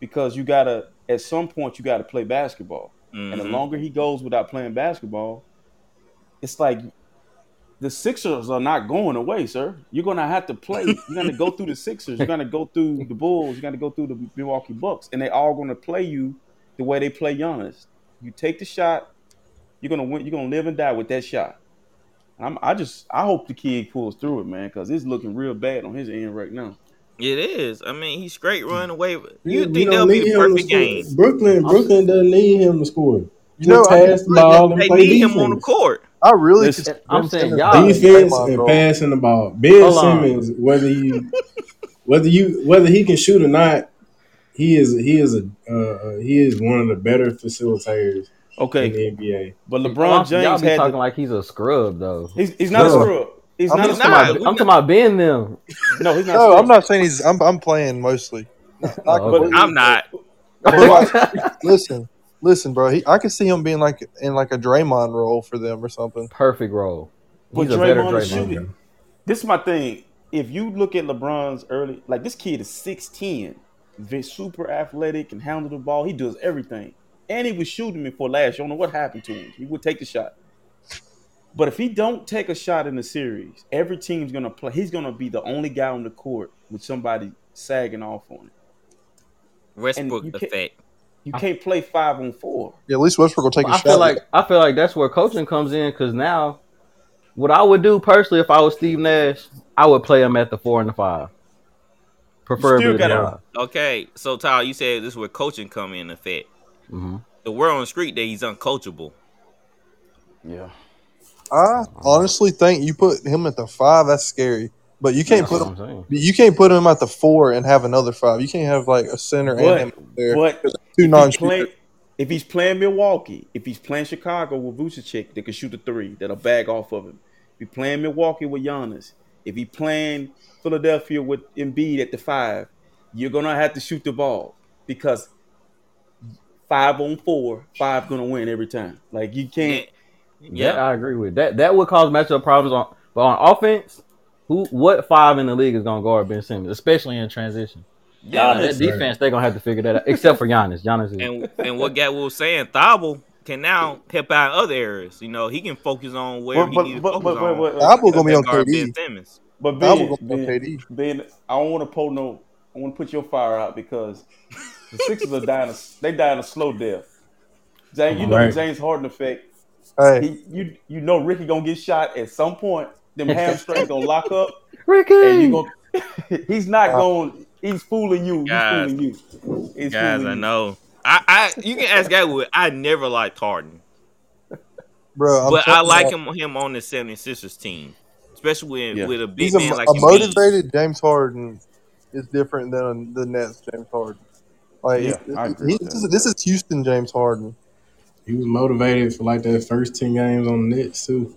because you gotta at some point you gotta play basketball. And the Mhm. longer he goes without playing basketball, it's like the Sixers are not going away, sir. You're gonna have to play. You're gonna go through the Sixers. You're gonna go through the Bulls. You're gonna go through the Milwaukee Bucks, and they all gonna play you the way they play Giannis. You take the shot, you're gonna win. You're gonna live and die with that shot. I'm, I just I hope the kid pulls through it, man, because it's looking real bad on his end right now. It is. I mean, he's straight running away. with- We- You we think don't that'll be need the him to perfect score. game? Brooklyn, Brooklyn doesn't need him to score. You know, Just I, pass the ball and They play need defense. him on the court. I really Listen, I'm saying Simmons y'all- play defense Draymond and role. passing the ball. Ben Hold on. Simmons, whether you whether you whether he can shoot or not, he is he is a uh, uh, he is one of the better facilitators Okay, in the NBA. but Y'all- LeBron y'all James be had talking the, like he's a scrub though. he's, he's not a scrub. He's I'm not a just I'm not. scrub. talking about, I'm talking about Ben them. No, he's not. No, scrub. I'm not saying he's. I'm. I'm playing mostly. Not Oh. But I'm not. listen, listen, bro. He, I could see him being like in like a Draymond role for them or something. Perfect role. But He's a better Draymond is Draymond. shooting. This is my thing. If you look at LeBron's early, like this kid is 6'10, very super athletic, and handle the ball. He does everything. And he was shooting me for last. year. I don't know what happened to him. He would take the shot. But if he don't take a shot in the series, every team's gonna play. He's gonna be the only guy on the court with somebody sagging off on him. Westbrook you can't- effect. You can't play five on four. Yeah, at least Westbrook will take a I shot. I feel like I feel like that's where coaching comes in because now, what I would do personally if I was Steve Nash, I would play him at the four and the five, preferably the gotta- Okay, so Tyler, you said this is where coaching come in effect. hmm The word on the street that he's uncoachable. Yeah. I honestly think you put him at the five. That's scary. But you can't That's put what him. I'm saying. You can't put him at the four and have another five. You can't have like a center and him But, there. but two if, he's non-shooters. playing, if he's playing Milwaukee, if he's playing Chicago with Vucevic, that can shoot the three, that'll bag off of him. If he's playing Milwaukee with Giannis, if he's playing Philadelphia with Embiid at the five, you're gonna have to shoot the ball because five on four, five gonna win every time. Like you can't. Yeah, Yeah. I agree with that. That would cause matchup problems on, but on offense, who what five in the league is gonna guard Ben Simmons, especially in transition? Yeah. that defense they're gonna have to figure that out. Except for Giannis. Giannis is and and what Gat was saying, Thybulle can now help out in other areas. You know, he can focus on where But he but needs to focus but, but, on. but, Thybulle gonna be on Guard KD. Ben Simmons. but Thybulle Ben, gonna be on ben, Ben, I don't want to pull no. I want to put your fire out because the Sixers are dying. A, they dying a slow death. James, you know Right. the James Harden effect. Hey, He, you you know Ricky gonna get shot at some point. Them hamstrings gonna lock up, Ricky. and you gonna. he's not Uh, going. He's fooling you. He's Guys. fooling you. He's Guys, fooling I you. know. I, I you can ask Gatwood. I never liked Harden, bro. I'm but I like you, him him on the 76ers team, especially with, Yeah. with a big He's a, man like a Embiid. motivated James Harden is different than the Nets James Harden. Like Yeah, he- I agree he- with this, that. is, this is Houston James Harden. He was motivated for like that first ten games on the Nets too.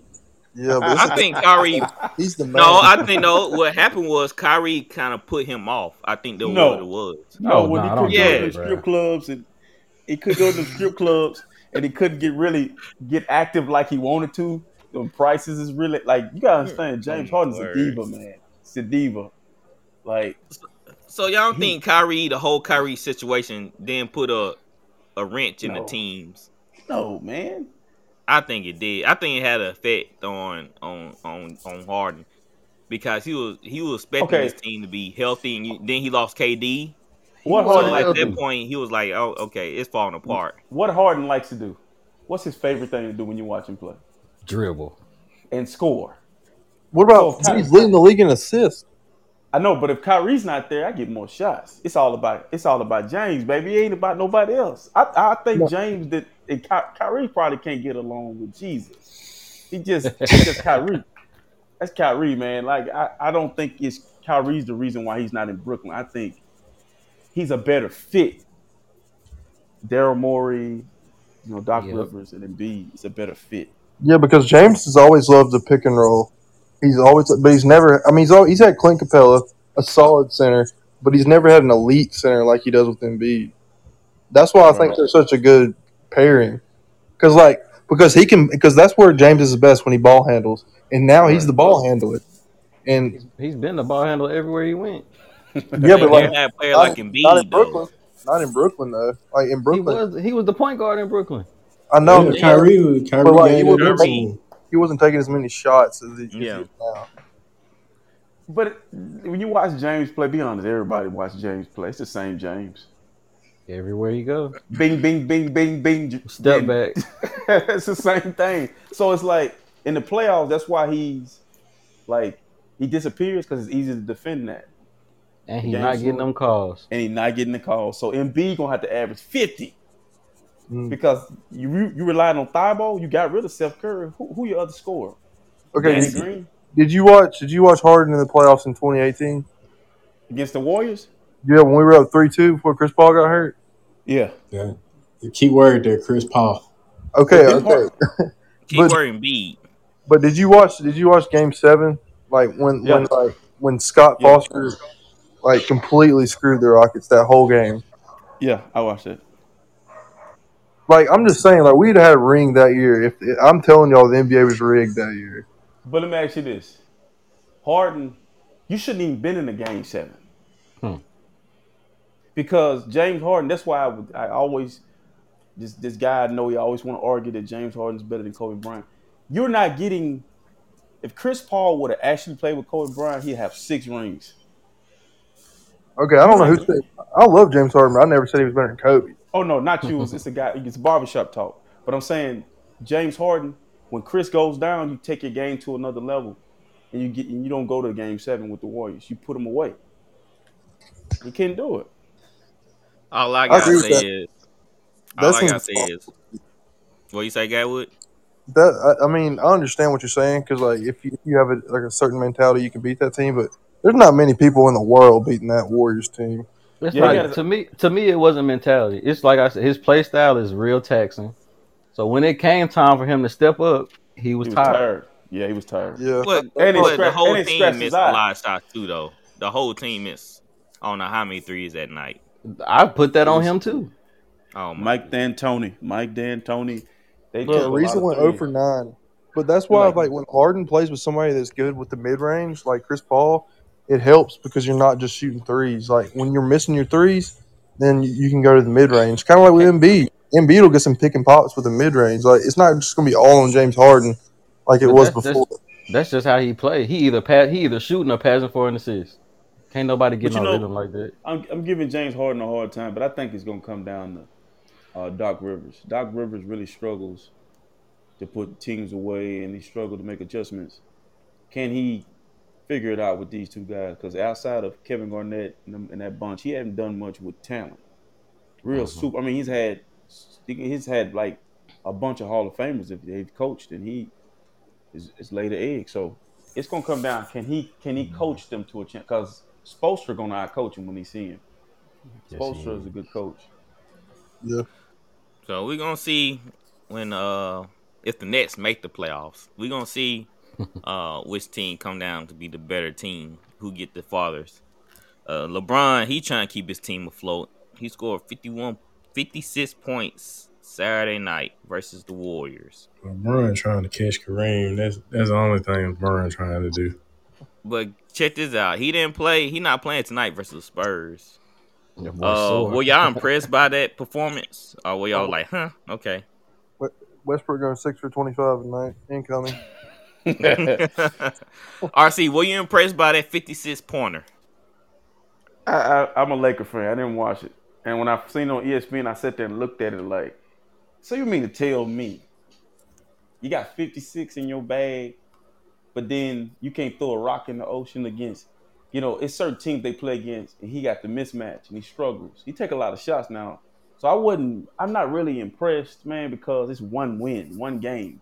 Yeah, but I think Kyrie. he's the man. No, I think no. What happened was Kyrie kind of put him off. I think that's No. what it was. No, Oh, when nah, he could do go that, to the strip clubs and he could go to the strip clubs and he couldn't get really get active like he wanted to. The prices is really like you gotta hmm. understand. James Harden's a diva, man. It's a diva. Like So y'all don't think Kyrie, the whole Kyrie situation, then put a a wrench in No. the teams? No, man. I think it did. I think it had an effect on on on on Harden because he was he was expecting Okay. his team to be healthy, and you, then he lost KD. What was Harden at like, healthy. that point, he was like, "Oh, okay, it's falling apart." what Harden likes to do? What's his favorite thing to do when you watch him play? Dribble. And score. what about So, he's leading the league in assists? I know, but if Kyrie's not there, I get more shots. It's all about it's all about James, baby. It ain't about nobody else. I, I think James that and Ky, Kyrie probably can't get along with Jesus. He just he's just Kyrie. That's Kyrie, man. Like I, I don't think it's Kyrie's the reason why he's not in Brooklyn. I think he's a better fit. Daryl Morey, you know, Doc Yep. Rivers, and Embiid is a better fit. Yeah, because James has always loved the pick and roll. He's always, but he's never. I mean, he's always, he's had Clint Capela, a solid center, but he's never had an elite center like he does with Embiid. That's why I think they're such a good pairing. Because like because he can because that's where James is best when he ball handles, and now he's the ball handler. And He's been the ball handler everywhere he went. yeah, but like had a player not, like in- Embiid, not in though. Brooklyn, not in Brooklyn though. Like in Brooklyn, He Brooklyn, was he was the point guard in Brooklyn. I know yeah, Kyrie, was- Kyrie But, like, gave he was- up to him. He wasn't taking as many shots as he as he Yeah. is now. But when you watch James play, be honest, everybody watch James play. It's the same James. Everywhere you go. Bing, bing, bing, bing, bing. Step bing. back. it's the same thing. So it's like in the playoffs, that's why he's like he disappears because it's easy to defend that, And he's James not getting them calls. and he's not getting the calls. So Embiid gonna have to average fifty Mm. because you you, you relied on Thybulle. You got rid of Steph Curry. Who, who your other scorer? Okay, did, Green did you watch? Did you watch Harden in the playoffs in 2018? against the Warriors. Yeah, when we were up three two before Chris Paul got hurt. Yeah, Yeah. The key word there, Chris Paul. Okay, But them okay. Keyword But- Embiid. But did you watch? Did you watch Game Seven? Like when Yeah. when like when Scott Yeah. Foster like completely screwed the Rockets that whole game. yeah, I watched it. Like I'm just saying, like we'd have had a ring that year. If I'm telling y'all, the NBA was rigged that year. But let me ask you this: Harden, you shouldn't even been in the game seven. Hmm. Because James Harden, that's why I, would, I always this this guy I know he always want to argue that James Harden's better than Kobe Bryant. You're not getting if Chris Paul would have actually played with Kobe Bryant, he'd have six rings. Okay, I don't know who. Said, I love James Harden. but I never said he was better than Kobe. Oh no, not you. It's, it's a guy. It's barbershop talk. But I'm saying James Harden. When Chris goes down, you take your game to another level, and you get and you don't go to game seven with the Warriors. You put them away. You can't do it. All I I gotta agree with say that. is, all That's I gotta say is, what you say, Gatwood? That I, I mean, I understand what you're saying because like if you, if you have a, like a certain mentality, you can beat that team. But there's not many people in the world beating that Warriors team. It's Yeah, like gotta- to me to me it wasn't mentality. It's like I said, his play style is real taxing. So when it came time for him to step up, he was, He was tired. tired. Yeah, he was tired. Yeah, But, And he but the whole and team missed a lot of shots too, though. The whole team missed. I don't know how many threes that night. I put that on him too. Oh my! Mike D'Antoni, Mike D'Antoni. They the took reason went threes. 0 for 9. But that's why, Like- like, when Harden plays with somebody that's good with the mid range, like Chris Paul, it helps because you're not just shooting threes. Like, when you're missing your threes, then you, you can go to the mid range. Kind of like with Embiid. Embiid will get some pick and pops with the mid range. Like, it's not just going to be all on James Harden like it But was that's- that's- before. That's just how he played. He either pass, he either shooting or passing for an assist. Can't nobody get But no know- rhythm like that. I'm, I'm giving James Harden a hard time, but I think it's going to come down to uh, Doc Rivers. Doc Rivers really struggles to put teams away, and he struggled to make adjustments. Can he figure it out with these two guys? Because outside of Kevin Garnett and, them- and that bunch, he hasn't done much with talent. Real Mhm. super. I mean, he's had he's had like a bunch of Hall of Famers if they've coached, and he is, is laid an egg. So it's gonna come down. Can he can he coach them to a chance? Because Spoelstra gonna out coach him when he see him. Yes, he Spoelstra is is. a good coach. Yeah. So we're gonna see when uh if the Nets make the playoffs. We're gonna see uh, which team come down to be the better team, who get the fathers. Uh, LeBron, he trying to keep his team afloat. He scored 51, 56 points Saturday night versus the Warriors. LeBron trying to catch Kareem. That's that's the only thing LeBron trying to do. But check this out. He didn't play. He not playing tonight versus the Spurs. Your boy Uh, sore. were y'all impressed by that performance? Or were y'all like, huh, okay. Westbrook going six for twenty five tonight. Incoming. RC, were you impressed by that 56 pointer? I, I, I'm a Laker fan. I didn't watch it, and when I seen it on ESPN, I sat there and looked at it like, so you mean to tell me you got 56 in your bag, but then you can't throw a rock in the ocean against, you know, it's certain teams they play against, and he got the mismatch and he struggles. He take a lot of shots now, so I wouldn't. I'm not really impressed, man, because it's one win, one game.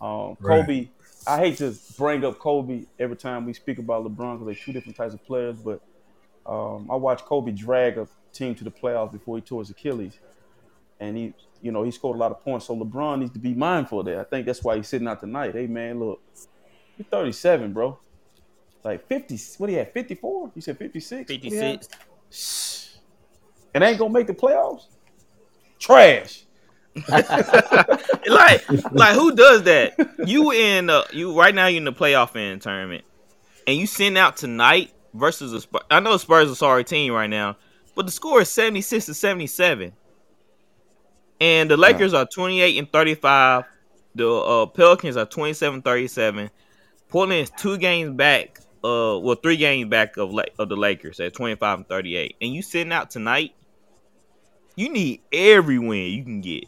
Um, Right. Kobe. I hate to bring up Kobe every time we speak about LeBron because they're two different types of players, but um, I watched Kobe drag a team to the playoffs before he tore his Achilles, and he, you know, he scored a lot of points. So LeBron needs to be mindful of that. I think that's why he's sitting out tonight. Hey man, look, you're 37, bro. Like 50. What do you have? 54? You said 56. What do you have? 56. And ain't gonna make the playoffs. Trash. like, like who does that? You in uh, you right now you in the playoff in tournament, and you send out tonight versus the Spurs. I know the Spurs are a sorry team right now, but the score is seventy six to seventy seven, and the Lakers are twenty eight and thirty five. The uh, Pelicans are 27-37. Portland is two games back. Uh, well, three games back of La- of the Lakers at twenty five and thirty eight. And you sitting out tonight. You need every win you can get.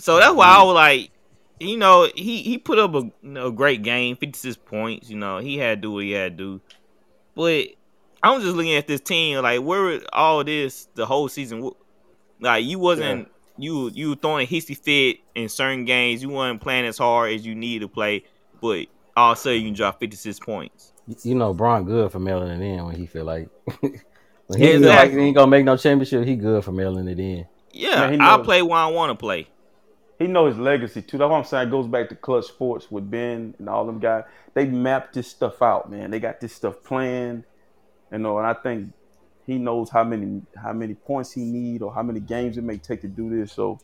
So that's why I was like, you know, he he put up a, you know, a great game, fifty six points. You know, he had to do what he had to do. But I'm just looking at this team like, where was all this the whole season? Like you wasn't you you were throwing a hissy fit in certain games. You weren't playing as hard as you needed to play, but all of a sudden you drop fifty six points. you know, Bron good for mailing it in when he feel like when he Yeah, feel like he ain't gonna make no championship. He good for mailing it in. Yeah, Man, I'll play when I want to play. He know his legacy too. That's what I'm saying. It goes back to Klutch Sports with Ben and all them guys. They mapped this stuff out, man. They got this stuff planned, you know. And I think he knows how many how many points he need or how many games it may take to do this. So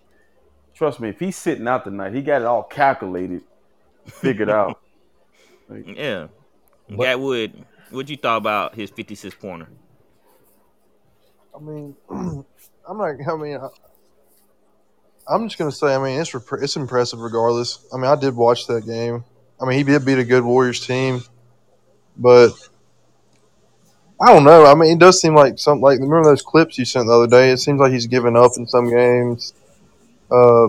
trust me, if he's sitting out tonight, he got it all calculated, figured out. Yeah, But- Gatwood, what you thought about his fifty six pointer? I mean, I'm not. I mean, I, I'm just gonna say. I mean, it's rep- it's impressive regardless. I mean, I did watch that game. I mean, he did beat a good Warriors team, but I don't know. I mean, it does seem like some like remember those clips you sent the other day. It seems like he's given up in some games. Uh,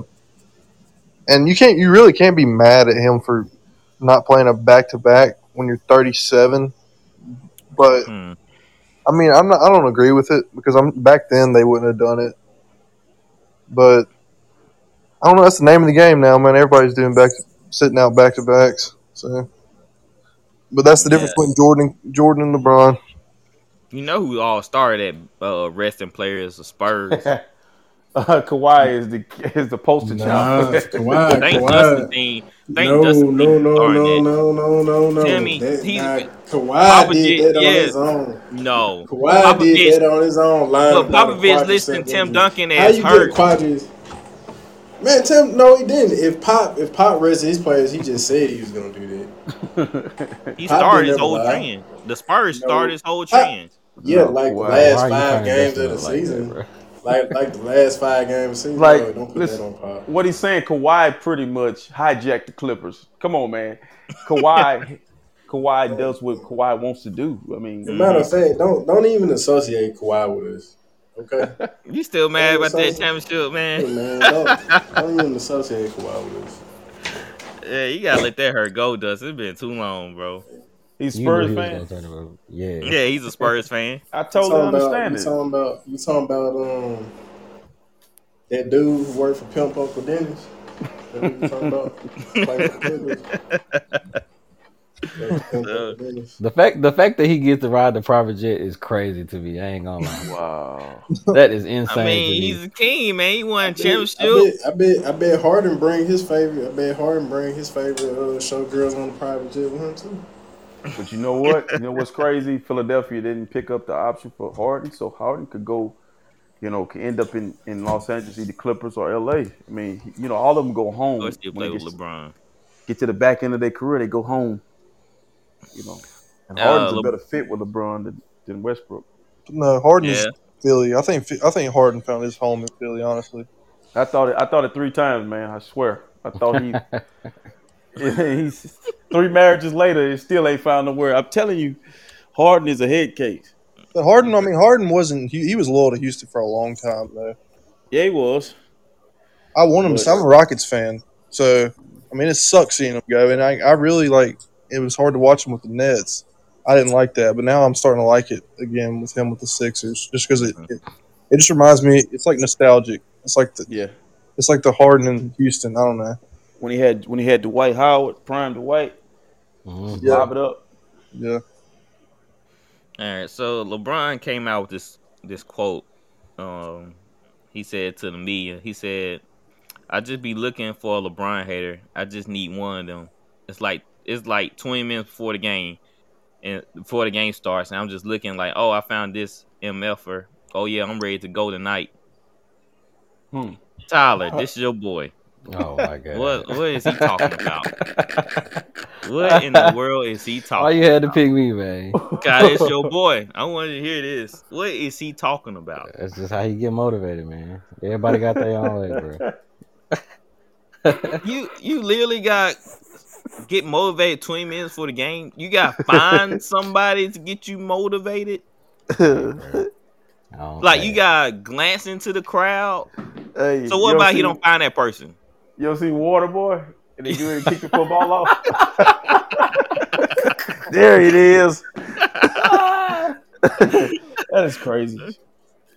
and you can't. You really can't be mad at him for not playing a back to back when you're 37. But Hmm. I mean, I'm not. I don't agree with it because I'm back then they wouldn't have done it. But I don't know. That's the name of the game now, man. Everybody's doing back, sitting out back to backs. So, but that's the difference Yeah. between Jordan, Jordan and LeBron. You know who all started at uh, resting players? The Spurs. Uh, Kawhi is the is the poster Nah, child. Kawhi, Thank Dustin Kawhi. team. Thank No, Dustin no, team no, starting no, no, no, no, no. Timmy, That, he's- nah, Kawhi Popovich, did that on his own. No, Kawhi Popovich- did that on his own. Line But Popovich listed Tim Duncan How as you hurt. get Quadris? Man, Tim, no, he didn't. If Pop, if Pop rested his players, he just said he was gonna do that. He Pop started his whole never lie. trend. The Spurs No. started his whole Pop- trend. Yeah, No, like the last Why are you five games of the like season, bro? like like the last five games of the season. Like, no, don't put listen, that on Pop. what he's saying, Kawhi pretty much hijacked the Clippers. Come on, man. Kawhi, Kawhi does what Kawhi wants to do. I mean, matter of fact, don't don't even associate Kawhi with us. Okay, You still mad about that so- championship, Hey, man? man, don't, don't even associate Kawhi with us. Yeah, you gotta let that hurt go, Dustin. It's been too long, bro. he's You knew Spurs he fan. gonna turn it over. Yeah. Yeah, he's a Spurs fan. I You totally talking about, understand you talking about you talking about um that dude who worked for Pimp Uncle Dennis. That what you talking about? Playing for the fact the fact that he gets to ride the private jet is crazy to me. I ain't gonna lie. Wow. That is insane. I mean, to me. he's a king, man. He won I bet, championship. I bet, I bet Harden bring his favorite. I bet Harden bring his favorite uh, show girls on the private jet with him too. But you know what? You know what's crazy? Philadelphia didn't pick up the option for Harden, so Harden could go, you know, could end up in, in Los Angeles, either Clippers or LA. I mean, you know, all of them go home. Or still when play they with get, LeBron. get to the back end of their career, they go home. You know, and Uh, Harden's Le- a better fit with LeBron than, than Westbrook. No, Harden is Yeah. Philly. I think I think Harden found his home in Philly. Honestly, I thought it. I thought it three times, man. I swear. I thought he. he's three marriages later, he still ain't found nowhere. I'm telling you, Harden is a head case. but Harden. I mean, Harden wasn't. He, he was loyal to Houston for a long time though. Yeah, he was. I want him. to I'm a Rockets fan, so I mean, it sucks seeing him go. And I, I really like. It was hard to watch him with the Nets. I didn't like that, but now I'm starting to like it again with him with the Sixers, just because it, it it just reminds me. It's like nostalgic. It's like the Yeah. it's like the Harden in Houston. I don't know. When he had when he had Dwight Howard, prime Dwight, Mhm. Yeah. lob it up. Yeah. All right, so LeBron came out with this this quote. Um, he said to the media, he said, "I just be looking for a LeBron hater. I just need one of them. It's like it's like 20 minutes before the game, and before the game starts, and I'm just looking like, oh, I found this mf'er. Oh yeah, I'm ready to go tonight. Hmm. Tyler, this is your boy. Oh my god. What what is he talking about? What in the world is he talking? Why you had to pick me, man? God, it's your boy. I wanted to hear this. What is he talking about? That's just how you get motivated, man. Everybody got their own way, bro. You you literally got get motivated twenty minutes for the game. You got to find somebody to get you motivated. I Like care. you got to glance into the crowd. Hey, So what about see, he don't find that person? You don't see Waterboy? And they you it and kick the football off. there it is. that is crazy.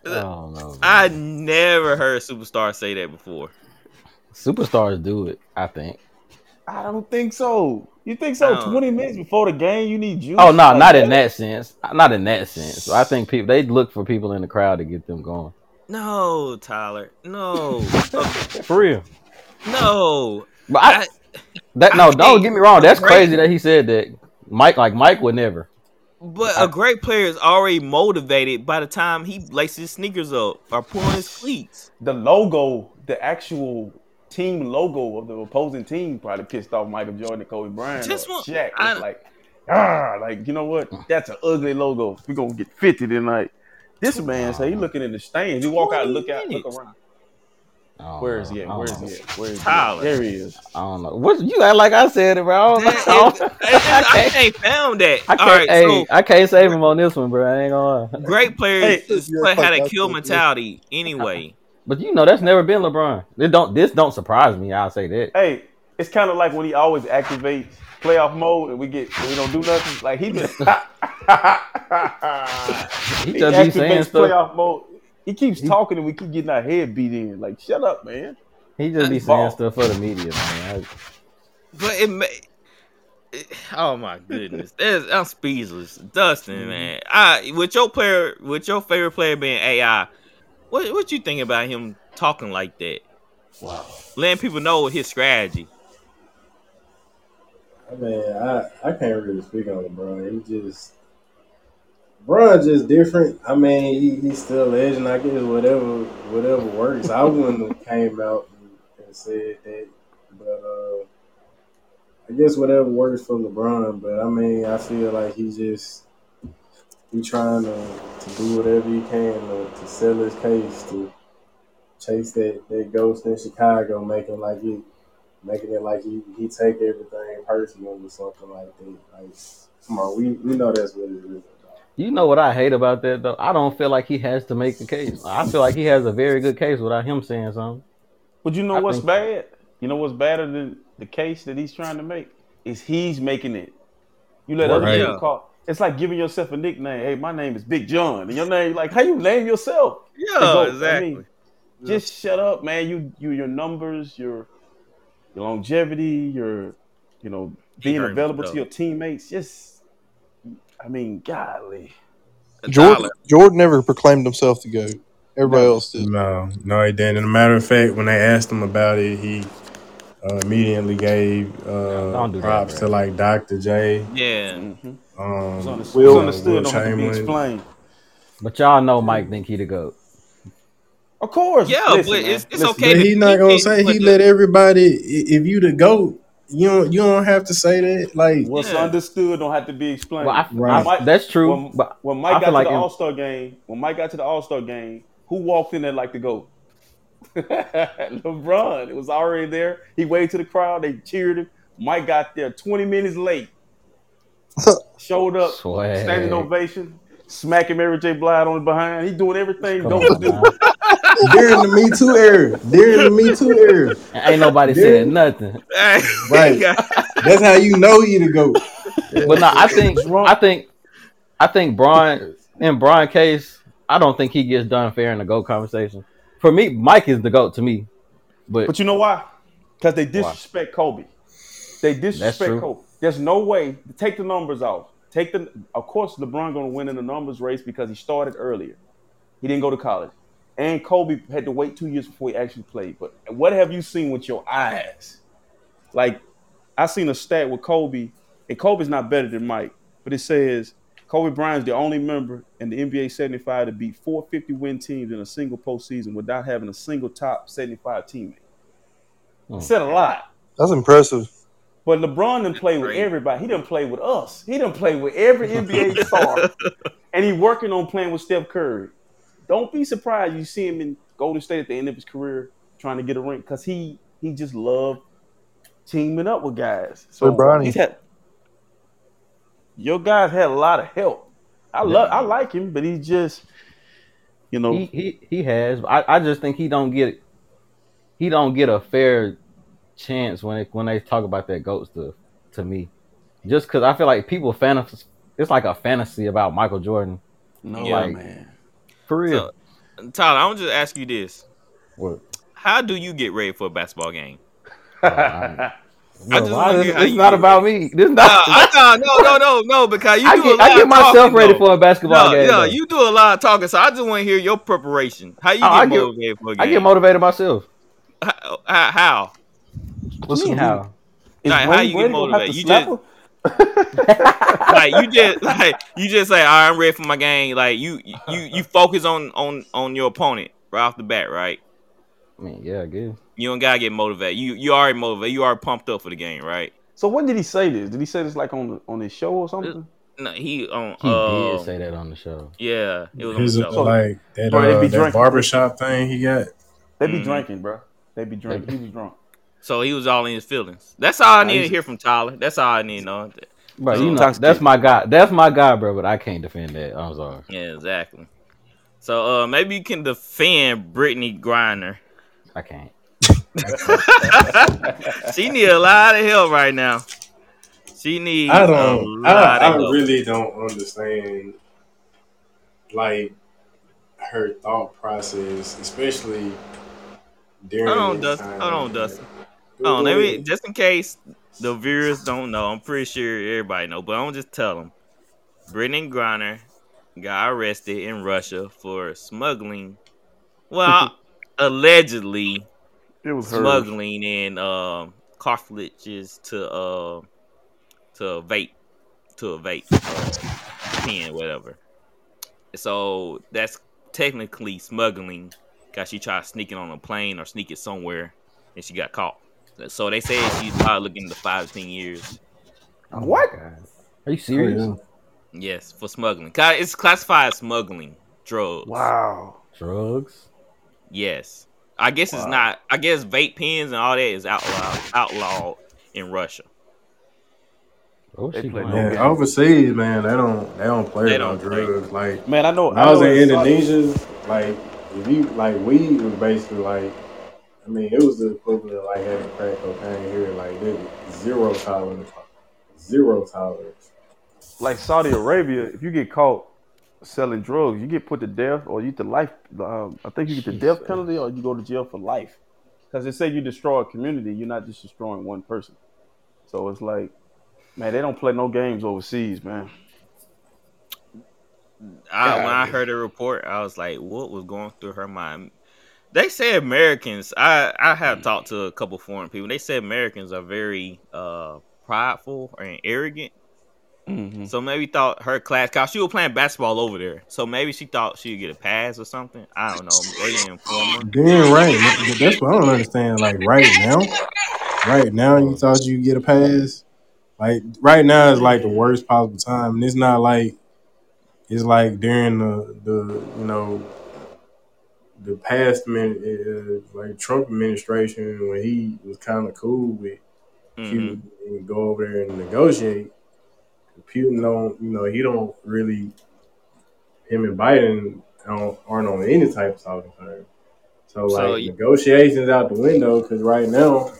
I don't know. man. I never heard superstar say that before. Superstars do it. I think. I don't think so. You think so? Twenty minutes before the game, you need juice. Oh no, Like not in that sense. Not in that sense. I think people they look for people in the crowd to get them going. No, Tyler. No. Uh, for real. no. But I, I- that no, I don't think get me wrong. That's great- crazy that he said that. Mike, like Mike, would never. But a great player is already motivated by the time he laces his sneakers up or pulling his cleats. The logo, the actual team logo of the opposing team, probably pissed off Michael Jordan and Kobe Bryant. Just or one- Shaq. I- like, ah, like you know what? That's an ugly logo. We're gonna get fifty tonight. This man say he looking in the stands. He walk out, look out, look around. I don't Where is he at? Where is he at? Where is he? At? There he is. I don't know. What you act like I said it, bro? I, That don't- is- I ain't found that. I can't. right, hey, so I can't save him on this one, bro. I ain't gonna lie. great players Hey, is- yeah, play- had a fuck kill mentality anyway. But you know that's never been LeBron. It don't. This don't surprise me. I'll say that. Hey, it's kind of like when he always activates playoff mode and we get we don't do nothing. Like he just He he just be saying stuff. playoff mode. He keeps talking and we keep getting our head beat in. Like shut up, man. He just be saying ball. stuff for the media, man. But it may. it- oh my goodness, That's, I'm speechless, Dustin, man. I with your player, with your favorite player being AI, what what you think about him talking like that? Wow. Letting people know his strategy. I mean, I, I can't really speak on LeBron. He just LeBron just different. I mean, he, he's still a legend. I guess whatever whatever works. I wouldn't have came out and, and said that, but uh, I guess whatever works for LeBron. But I mean, I feel like he just he trying to, to do whatever he can to, to sell his case to chase that, that ghost in Chicago, making like it making it like he, he take everything personal or something like that. Like, come on, we, we know that's what it is. You know what I hate about that though? I don't feel like he has to make a case. I feel like he has a very good case without him saying something. But you know I what's think- bad? You know what's badder than the case that he's trying to make? Is he's making it. You let other people call. It's like giving yourself a nickname. Hey, my name is Big John. And your name, like, how you name yourself? Yeah, go- I exactly. mean, Just shut up, man. You you your numbers, your your longevity, your you know being available to your teammates. Just, I mean, golly. Jordan Jordan never proclaimed himself the goat. Everybody No. else did. No, no, he didn't. And a matter of fact, when they asked him about it, he uh, immediately gave uh, Don't do that, props to like Dr. J. yeah, Mm-hmm. Um, It's understood. Will- it's understood. Will Don't have to be Chamberlain. explained. But y'all know Mike think he the goat. Of course. Yeah, Listen, but man, it's- it's okay. But he not gonna say But he the- let everybody. If you the goat, you don't you don't have to say that. Like What's Yeah. understood don't have to be explained. Well, I, Right. I- that's true. When, but when I Mike got to like the in- All Star game, when Mike got to the All Star game, who walked in there like the goat? LeBron. It was already there. He waved to the crowd. They cheered him. Mike got there 20 minutes late. Showed up, Swag. standing ovation, smacking Mary J. Blige on the behind. He doing everything Come goats on, do. during the Me Too era, during the Me Too era, Ain't nobody said nothing. Right. that's how you know he the goat. But no, I think I think I think Bryant in Bryant case, I don't think he gets done fair in the GOAT conversation. For me, Mike is the GOAT to me. But, But you know why? Because they disrespect Kobe. They disrespect true. Kobe. There's no way. To take the numbers off. Take the. Of course, LeBron going to win in the numbers race because he started earlier. He didn't go to college, and Kobe had to wait two years before he actually played. But what have you seen with your eyes? Like, I seen a stat with Kobe, and Kobe's not better than Mike, but it says Kobe Bryant's the only member in the NBA 75 to beat 450 win teams in a single postseason without having a single top 75 teammate. Hmm. Said a lot. That's impressive. But LeBron didn't play with everybody. He didn't play with us. He didn't play with every NBA star. And he working on playing with Steph Curry. Don't be surprised you see him in Golden State at the end of his career trying to get a ring because he he just loved teaming up with guys. So LeBron, he's had your guys had a lot of help. I love I like him, but he just you know he, he he has. I, I just think he don't get he don't get a fair chance when it, when they talk about that goat stuff to me. Just because I feel like people fantasy, it's like a fantasy about Michael Jordan no Yeah. man. for real. So, Tyler, I'm gonna just ask you this: What? How do you get ready for a basketball game? Oh, I I just this- hear how it's not get about me. This No, not. I, no, no, no, no, no, because you I do a get, lot I get of myself talking, ready though. for a basketball No, game. yeah, though. you do a lot of talking, so I just want to hear your preparation. How you Oh, get I get- motivated for a game? I get motivated myself. How? how, how? What you mean how? Is Like, how Wayne you get Brady gonna have to motivated? You slap just- like you just like you just say, All right, I'm ready for my game. Like you, you, you focus on on on your opponent right off the bat, right? I mean, yeah, I guess. You don't gotta get motivated. You you already motivated. You already pumped up for the game, right? So when did he say this? Did he say this like on the, on his show or something? No, he on. He uh, did say that on the show. Yeah, it was on the uh, show. like that, Bro, they uh, be that drinking. barbershop thing he got. They be Mhm. drinking, bro. They be drinking. He was drunk. So he was all in his feelings. That's all I need to hear from Tyler. That's all I need to know. Bro, you know, that's my guy. That's my guy, bro. But I can't defend that. I'm sorry. Yeah, exactly. So uh maybe you can defend Brittney Griner. I can't. she need a lot of help right now. She needs I don't. I, lot I of help. really don't understand, like her thought process, especially during. Hold on, this Dustin. time. Hold on, Dustin. Oh, let me just in case the viewers don't know. I'm pretty sure everybody know, but I'm gonna just tell them. Brendan Griner got arrested in Russia for smuggling. Well, allegedly It was smuggling in um cartridges to uh to a vape to a vape uh, pen whatever. So that's technically smuggling because she tried sneaking on a plane or sneak it somewhere and she got caught. So they say she's probably looking to five to ten years. What? Are you serious? Oh, Yes, for smuggling. It's classified as smuggling drugs. Wow. Drugs? Yes. I guess it's not. I guess vape pens and all that is outlawed uh, outlawed in Russia. Oh, They she play going no. Man, overseas, man, they don't they don't play They about don't play. drugs. Like Man, I know. when I was know in Indonesia, like if you like weed was basically like, I mean, it was the equivalent of like having crack cocaine here. Like there was zero tolerance, zero tolerance. Like Saudi Arabia, if you get caught selling drugs, you get put to death, or you get the life. Um, I think you get the death Jesus. penalty, or you go to jail for life. Because they say you destroy a community, you're not just destroying one person. So it's like Man, they don't play no games overseas, man. I, when I heard the report, I was like, "What was going through her mind?" They say Americans. I I have talked to a couple foreign people. They say Americans are very uh prideful and arrogant. Mhm. So maybe thought her class, cause she was playing basketball over there. So maybe she thought she'd get a pass or something. I don't know. They didn't inform her. Then right, that's what I don't understand. Like right now, right now, you thought you get a pass. Like right now is like the worst possible time, and it's not like it's like during the the you know the past min uh, like Trump administration when he was kind of cool with Mhm. Putin and go over there and negotiate. Putin don't, you know, he don't really. Him and Biden don't, aren't on any type of talking terms. So like So negotiations out the window because right now,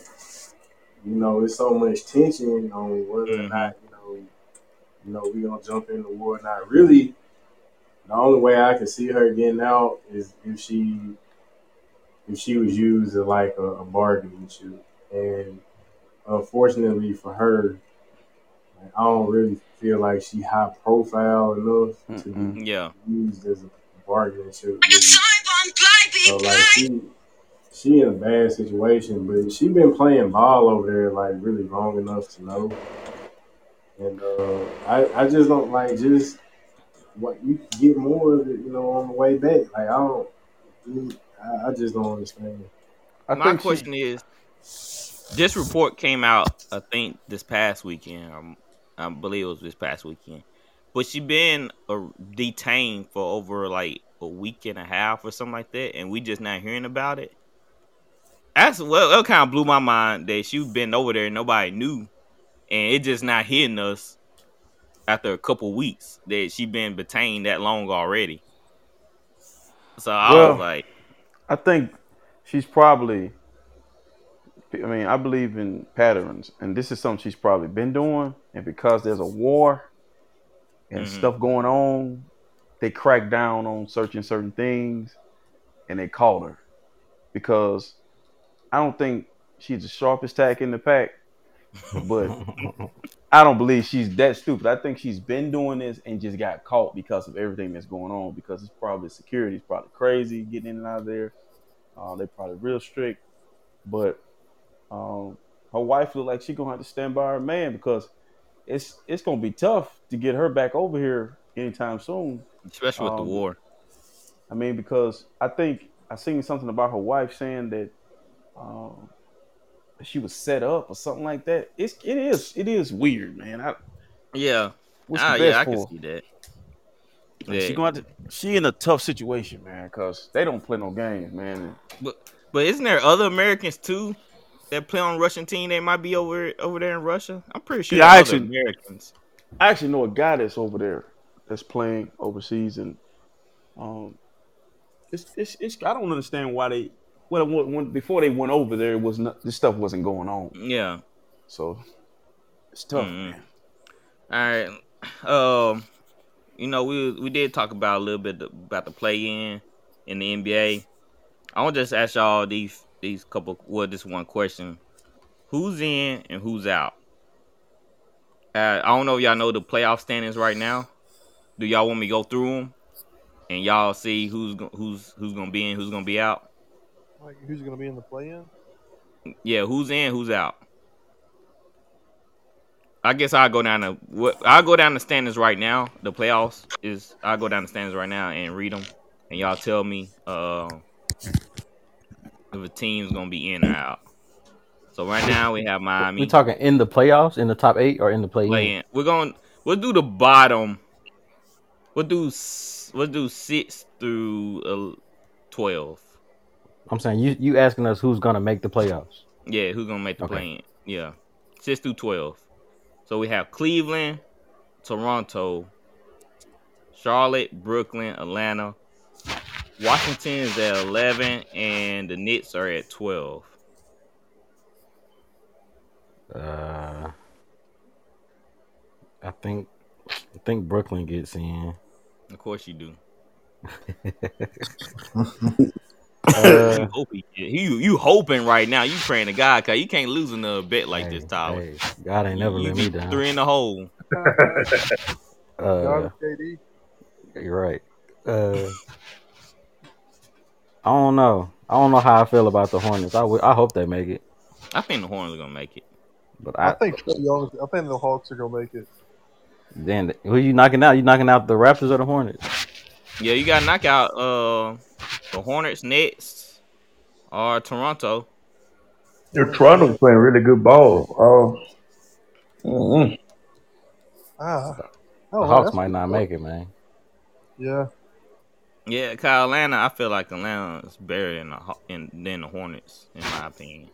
you know, there's so much tension on whether or Mhm. not you know, you know, we gonna jump into war or not. Really, the only way I could see her getting out is if she if she was used as like a, a bargaining chip. And unfortunately for her, like, I don't really feel like she high profile enough to be Yeah. used as a bargaining chip. really. So like she she in a bad situation, but she been playing ball over there like really long enough to know. And uh, I I just don't like just what you can get more of it, you know, on the way back. Like I don't, I, I just don't understand. I My think she- question is, this report came out, I think, this past weekend. Um, I believe it was this past weekend. But she been uh, detained for over like a week and a half or something like that, and we just not hearing about it. That's well, that kind of blew my mind that she been over there and nobody knew, and it just not hitting us after a couple weeks that she been detained that long already. So I Well, was like, I think she's probably. I mean, I believe in patterns, and this is something she's probably been doing. And because there's a war and Mhm. stuff going on, they crack down on searching certain things, and they caught her because I don't think she's the sharpest tack in the pack, but I don't believe she's that stupid. I think she's been doing this and just got caught because of everything that's going on. Because it's probably security's probably crazy getting in and out of there. Uh, they're probably real strict, but um, her wife look like she gonna have to stand by her man because it's it's gonna be tough to get her back over here anytime soon. especially with the Um, war. I mean, because I think I seen something about her wife saying that um, she was set up or something like that. It's it is it is weird, man. I, Yeah. what's Ah, the best yeah, I for? can see that. Yeah. She going to she in a tough situation, man, because they don't play no games, man. But but isn't there other Americans too that play on Russian team? They might be over over there in Russia. I'm pretty sure. Yeah, I actually- Americans. I actually know a guy that's over there that's playing overseas, and um, it's it's, it's I don't understand why they well when, when before they went over there it was not this stuff wasn't going on, Yeah. so it's tough, Mhm. man. All right. Um, you know, we we did talk about a little bit about the play in in the NBA. I want to just ask y'all these these couple well, this one question: Who's in and who's out? Uh, I don't know if y'all know the playoff standings right now. Do y'all want me to go through them and y'all see who's who's who's gonna be in, who's gonna be out? Like, who's going to be in the play-in? Yeah, who's in, who's out? I guess I'll go down to what I'll go down the standings right now. The playoffs is I'll go down the standings right now and read them, and y'all tell me uh, if a team's gonna be in or out. So right now we have Miami We talking in the playoffs, in the top eight, or in the play in? playing. We're going. We'll do the bottom. We'll do. s- We'll do six through uh, twelve. I'm saying you you asking us who's gonna make the playoffs. Yeah, who's gonna make the Okay. play in? Yeah, six through twelve. So we have Cleveland, Toronto, Charlotte, Brooklyn, Atlanta. Washington is at eleven, and the Knicks are at twelve. Uh, I think I think Brooklyn gets in. Of course you do. Uh, you, hope he, you you hoping right now. You praying to God because you can't lose another bet like hey, this, Tyler. hey, God ain't never you, let you me be down. three in the hole. Uh, God, KD. you're right. Uh, I don't know. I don't know how I feel about the Hornets. I I hope they make it, I think the Hornets are gonna make it. but I I, think Trae Young. I think the Hawks are gonna make it. then who you knocking out? You knocking out the Raptors or the Hornets? Yeah, you got to knock out uh, the Hornets, next are Toronto. Your Toronto's playing really good ball. Uh. Ah, I The don't know, Hawks that's- might not make it, man. Yeah, Yeah, Kyle Atlanta. I feel like Atlanta is better than the in, than the Hornets, in my opinion.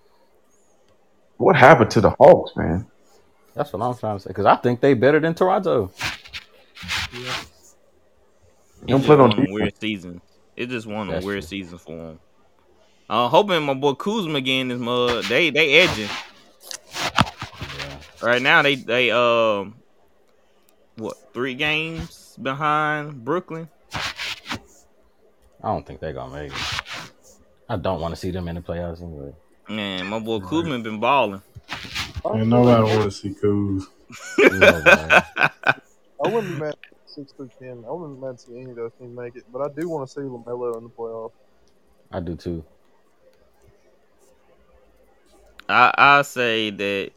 what happened to the Hawks, man? That's what I'm trying to say. Because I think they better than Toronto. It's Don't just play on one of them defense. weird seasons. It's just one of them That's weird true. seasons for him. Uh, hoping my boy Kuzma again is mud. They they edging right now. They they um what three games behind Brooklyn. I don't think they're gonna make it. I don't want to see them in the playoffs anyway. Man, my boy Kuzma been balling. And nobody want to see Kuz. You know, man. I wouldn't be mad at six through ten. I wouldn't be mad to see any of those teams make it, but I do want to see LaMelo in the playoffs. I do too. I I say that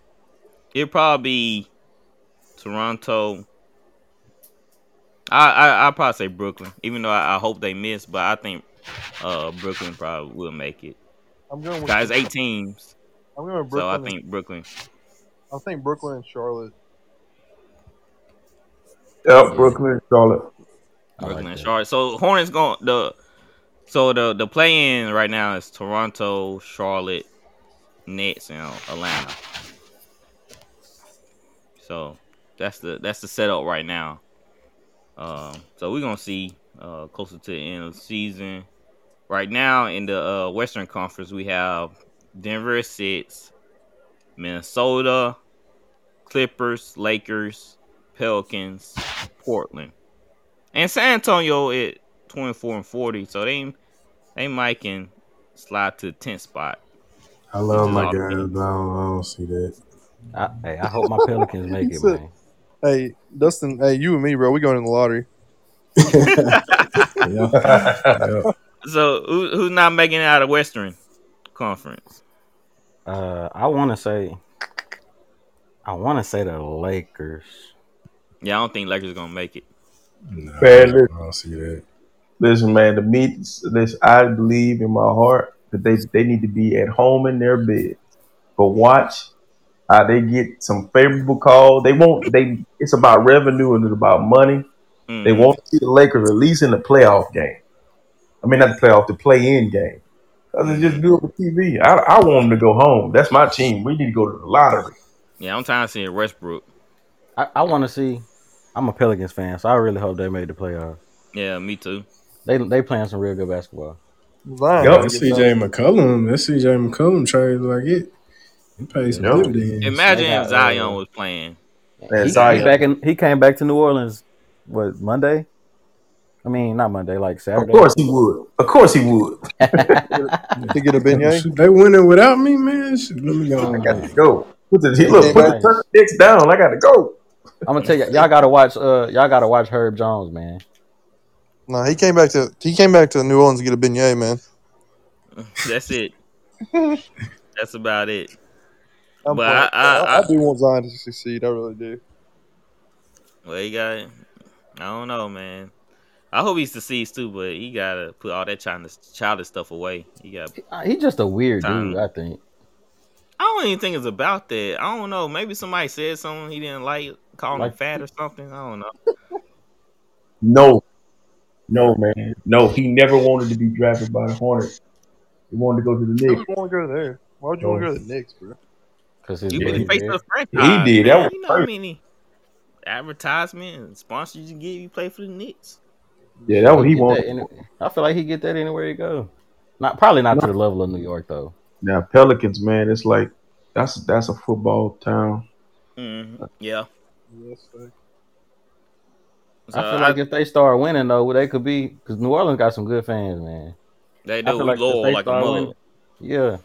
it'll probably be Toronto. I I I'll probably say Brooklyn, even though I, I hope they miss, but I think uh Brooklyn probably will make it. I'm going with Guys, eight teams, I'm going with so I think Brooklyn. I think Brooklyn and Charlotte. Yep, Brooklyn, Charlotte. I Brooklyn like and. Charlotte. So Hornets going the so the the play in right now is Toronto, Charlotte, Nets, and Atlanta. So that's the that's the setup right now. Um, so we're gonna see uh, closer to the end of the season. Right now in the uh, Western Conference, we have Denver at six, Minnesota, Clippers, Lakers, Pelicans, Portland, and San Antonio at twenty four and forty. So they they might can slide to the tenth spot. I love my guys, good. I don't, I don't see that. I, hey, I hope my Pelicans make it, man. Hey, Dustin. Hey, you and me, bro. We going in the lottery. Yeah. yeah. So who, who's not making it out of Western Conference? Uh, I want to say, I want to say the Lakers. Yeah, I don't think Lakers gonna make it. No, Man, I don't see that. Listen, man, the meets this I believe in my heart that they they need to be at home in their bed. But watch how they get some favorable call. They won't they it's about revenue and it's about money. Mm. They won't see the Lakers at least in the playoff game. I mean not the playoff, the play in game. Because it's just good for TV. I, I want them to go home. That's my team. We need to go to the lottery. Yeah, I'm trying to see Westbrook. I, I want to see. I'm a Pelicans fan, so I really hope they made the playoffs. Yeah, me too. They they playing some real good basketball. Zion Yup. gotta That get CJ McCollum, that CJ McCollum trade like it. He paid some Yup. dividends. Imagine got, if Zion uh, was playing. Man, He, he Zion. back in. He came back to New Orleans. What Monday? I mean, not Monday, like Saturday. Of course he would. Of course he would. to get a beignet. Shoot, They winning without me, man. Shoot, let me go. I got to go. Put the, he, look, put the turn the dicks down. I got to go. I'm gonna tell you, y'all gotta watch. Uh, y'all gotta watch Herb Jones, man. No, he came back to he came back to New Orleans to get a beignet, man. That's it. That's about it. I'm But playing. I- I- I, I- do want Zion to succeed. I really do. Well, he got. I don't know, man. I hope he succeeds too, but he gotta put all that childish, childish stuff away. He got. Uh, He's just a weird Time. dude. I think. I don't even think it's about that. I don't know. Maybe somebody said something he didn't like, calling him Like- fat or something. I don't know. No. No, man. No, he never wanted to be drafted by the Hornets. He wanted to go to the Knicks. Why would you want to go there? Why would you want to go to the Knicks, bro? Cause his You be buddy the face of the franchise. He did. That man. was you know how perfect. many advertisement and sponsors you get you play for the Knicks. Yeah, that's what he Get wanted. any- I feel like he get that anywhere he go. Not probably not to the level of New York though. Now Pelicans, man, it's like that's that's a football town. Mm-hmm. Yeah. Yes, sir. So I feel like if they start winning though, they could be because New Orleans got some good fans, man. They do. like if loyal they like a start winning- Yeah.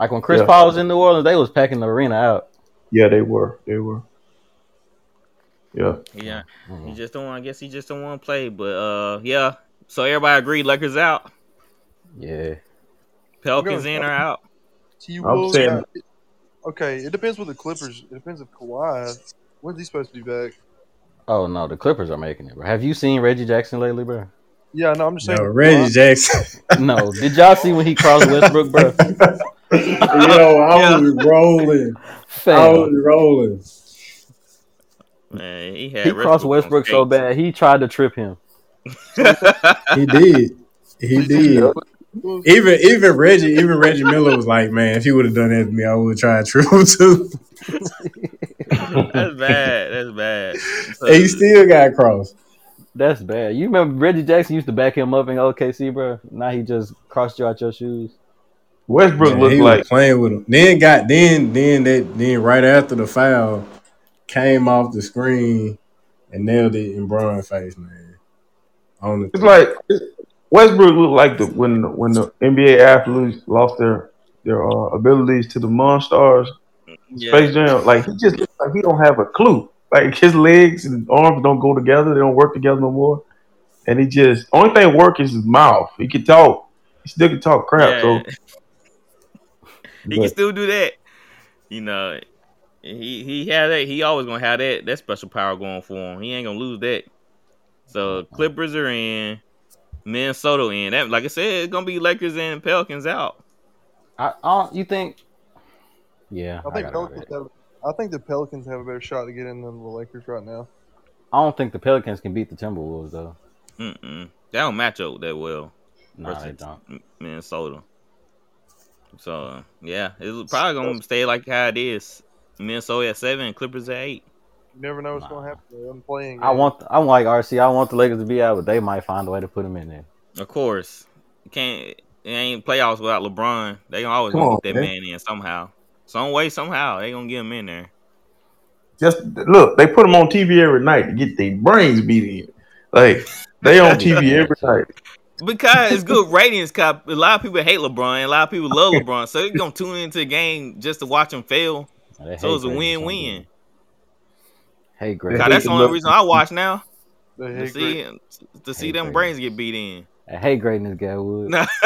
Like when Chris Yeah. Paul was in New Orleans, they was packing the arena out. Yeah, they were. They were. Yeah. Yeah, Mhm. he just don't. I guess he just don't want to play. But uh, yeah. So everybody agreed. Lakers out. Yeah. Pelicans in or out. T I'm Wolves. saying- Okay, it depends with the Clippers. It depends if Kawhi. When's he supposed to be back? Oh no, the Clippers are making it, bro. Have you seen Reggie Jackson lately, bro? Yeah, no, I'm just saying. No, Reggie Jackson. No. Did y'all see when he crossed Westbrook, bro? Yo, I was rolling. I Fam. was rolling. Man, he had He crossed Westbrook so bad he tried to trip him. He did. He did. Even even Reggie, even Reggie Miller was like, man, if he would have done that to me, I would have tried triple too. That's bad. That's bad. So- And he still got crossed. That's bad. You remember Reggie Jackson used to back him up in OKC, bro? Now he just crossed you out your shoes. Westbrook Man, looked he like was playing with him. Then got then then that then right after the foul came off the screen and nailed it in Braun's face, man. On the it's like Westbrook looked like the when the, when the NBA athletes lost their their uh, abilities to the Monstars yeah. Space Jam. Like he just like he don't have a clue. Like his legs and arms don't go together. They don't work together no more. And he just only thing working is his mouth. He can talk. He still can talk crap. So Yeah. he can still do that. You know, he he had that. He always gonna have that that special power going for him. He ain't gonna lose that. So Clippers are in, Minnesota in. That like I said, it's gonna be Lakers and Pelicans out. I, I don't, you think? Yeah, I I, think got Pelicans have. I think the Pelicans have a better shot to get in than the Lakers right now. I don't think the Pelicans can beat the Timberwolves though. Mm-mm. That don't match up that well. Nah, they don't. Minnesota. So uh, yeah, it's probably gonna stay like how it is. Minnesota at seven, Clippers at eight. You never know what's Nah. going to happen. I'm playing. I want. I'm like RC. I want the Lakers to be out, but they might find a way to put them in there. Of course, you can't. It ain't playoffs without LeBron. They gonna always Come on, get that man. man in somehow, some way, somehow. They gonna get him in there. just look, they put him on TV every night to get their brains beat in. Like they on TV every night. Because it's good ratings. Cause a lot of people hate LeBron. A lot of people love LeBron, so they're gonna tune into the game just to watch him fail. They So it's a win-win. Hey, Greg. God, that's the only reason I watch now to see to see them brains get beat in. I hate greatness, Gatwood.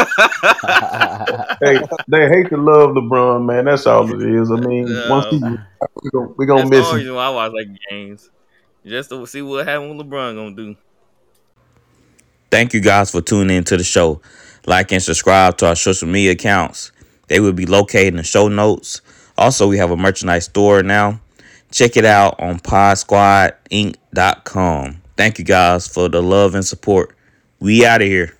Hey, they hate to love LeBron, man. That's all it is. I mean, No. once he, we gonna, we gonna That's miss the him. reason why I watch like games, just to see what happened with LeBron gonna do. Thank you guys for tuning in to the show. Like and subscribe to our social media accounts. They will be located in the show notes. Also, we have a merchandise store now. Check it out on podsquadinc.com. Thank you guys for the love and support. We out of here.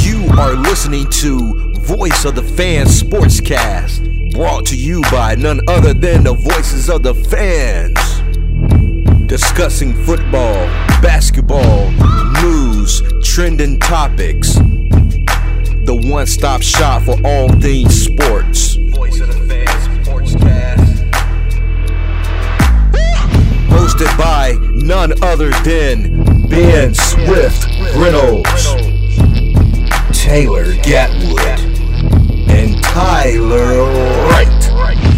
You are listening to Voice of the Fans Sportscast, brought to you by none other than the voices of the fans. Discussing football, basketball, news, trending topics. The one stop shop for all things sports. Voice of the Fans Sportscast. Hosted by none other than Ben Swift Reynolds. Taylor Gatwood, and Tyler Wright.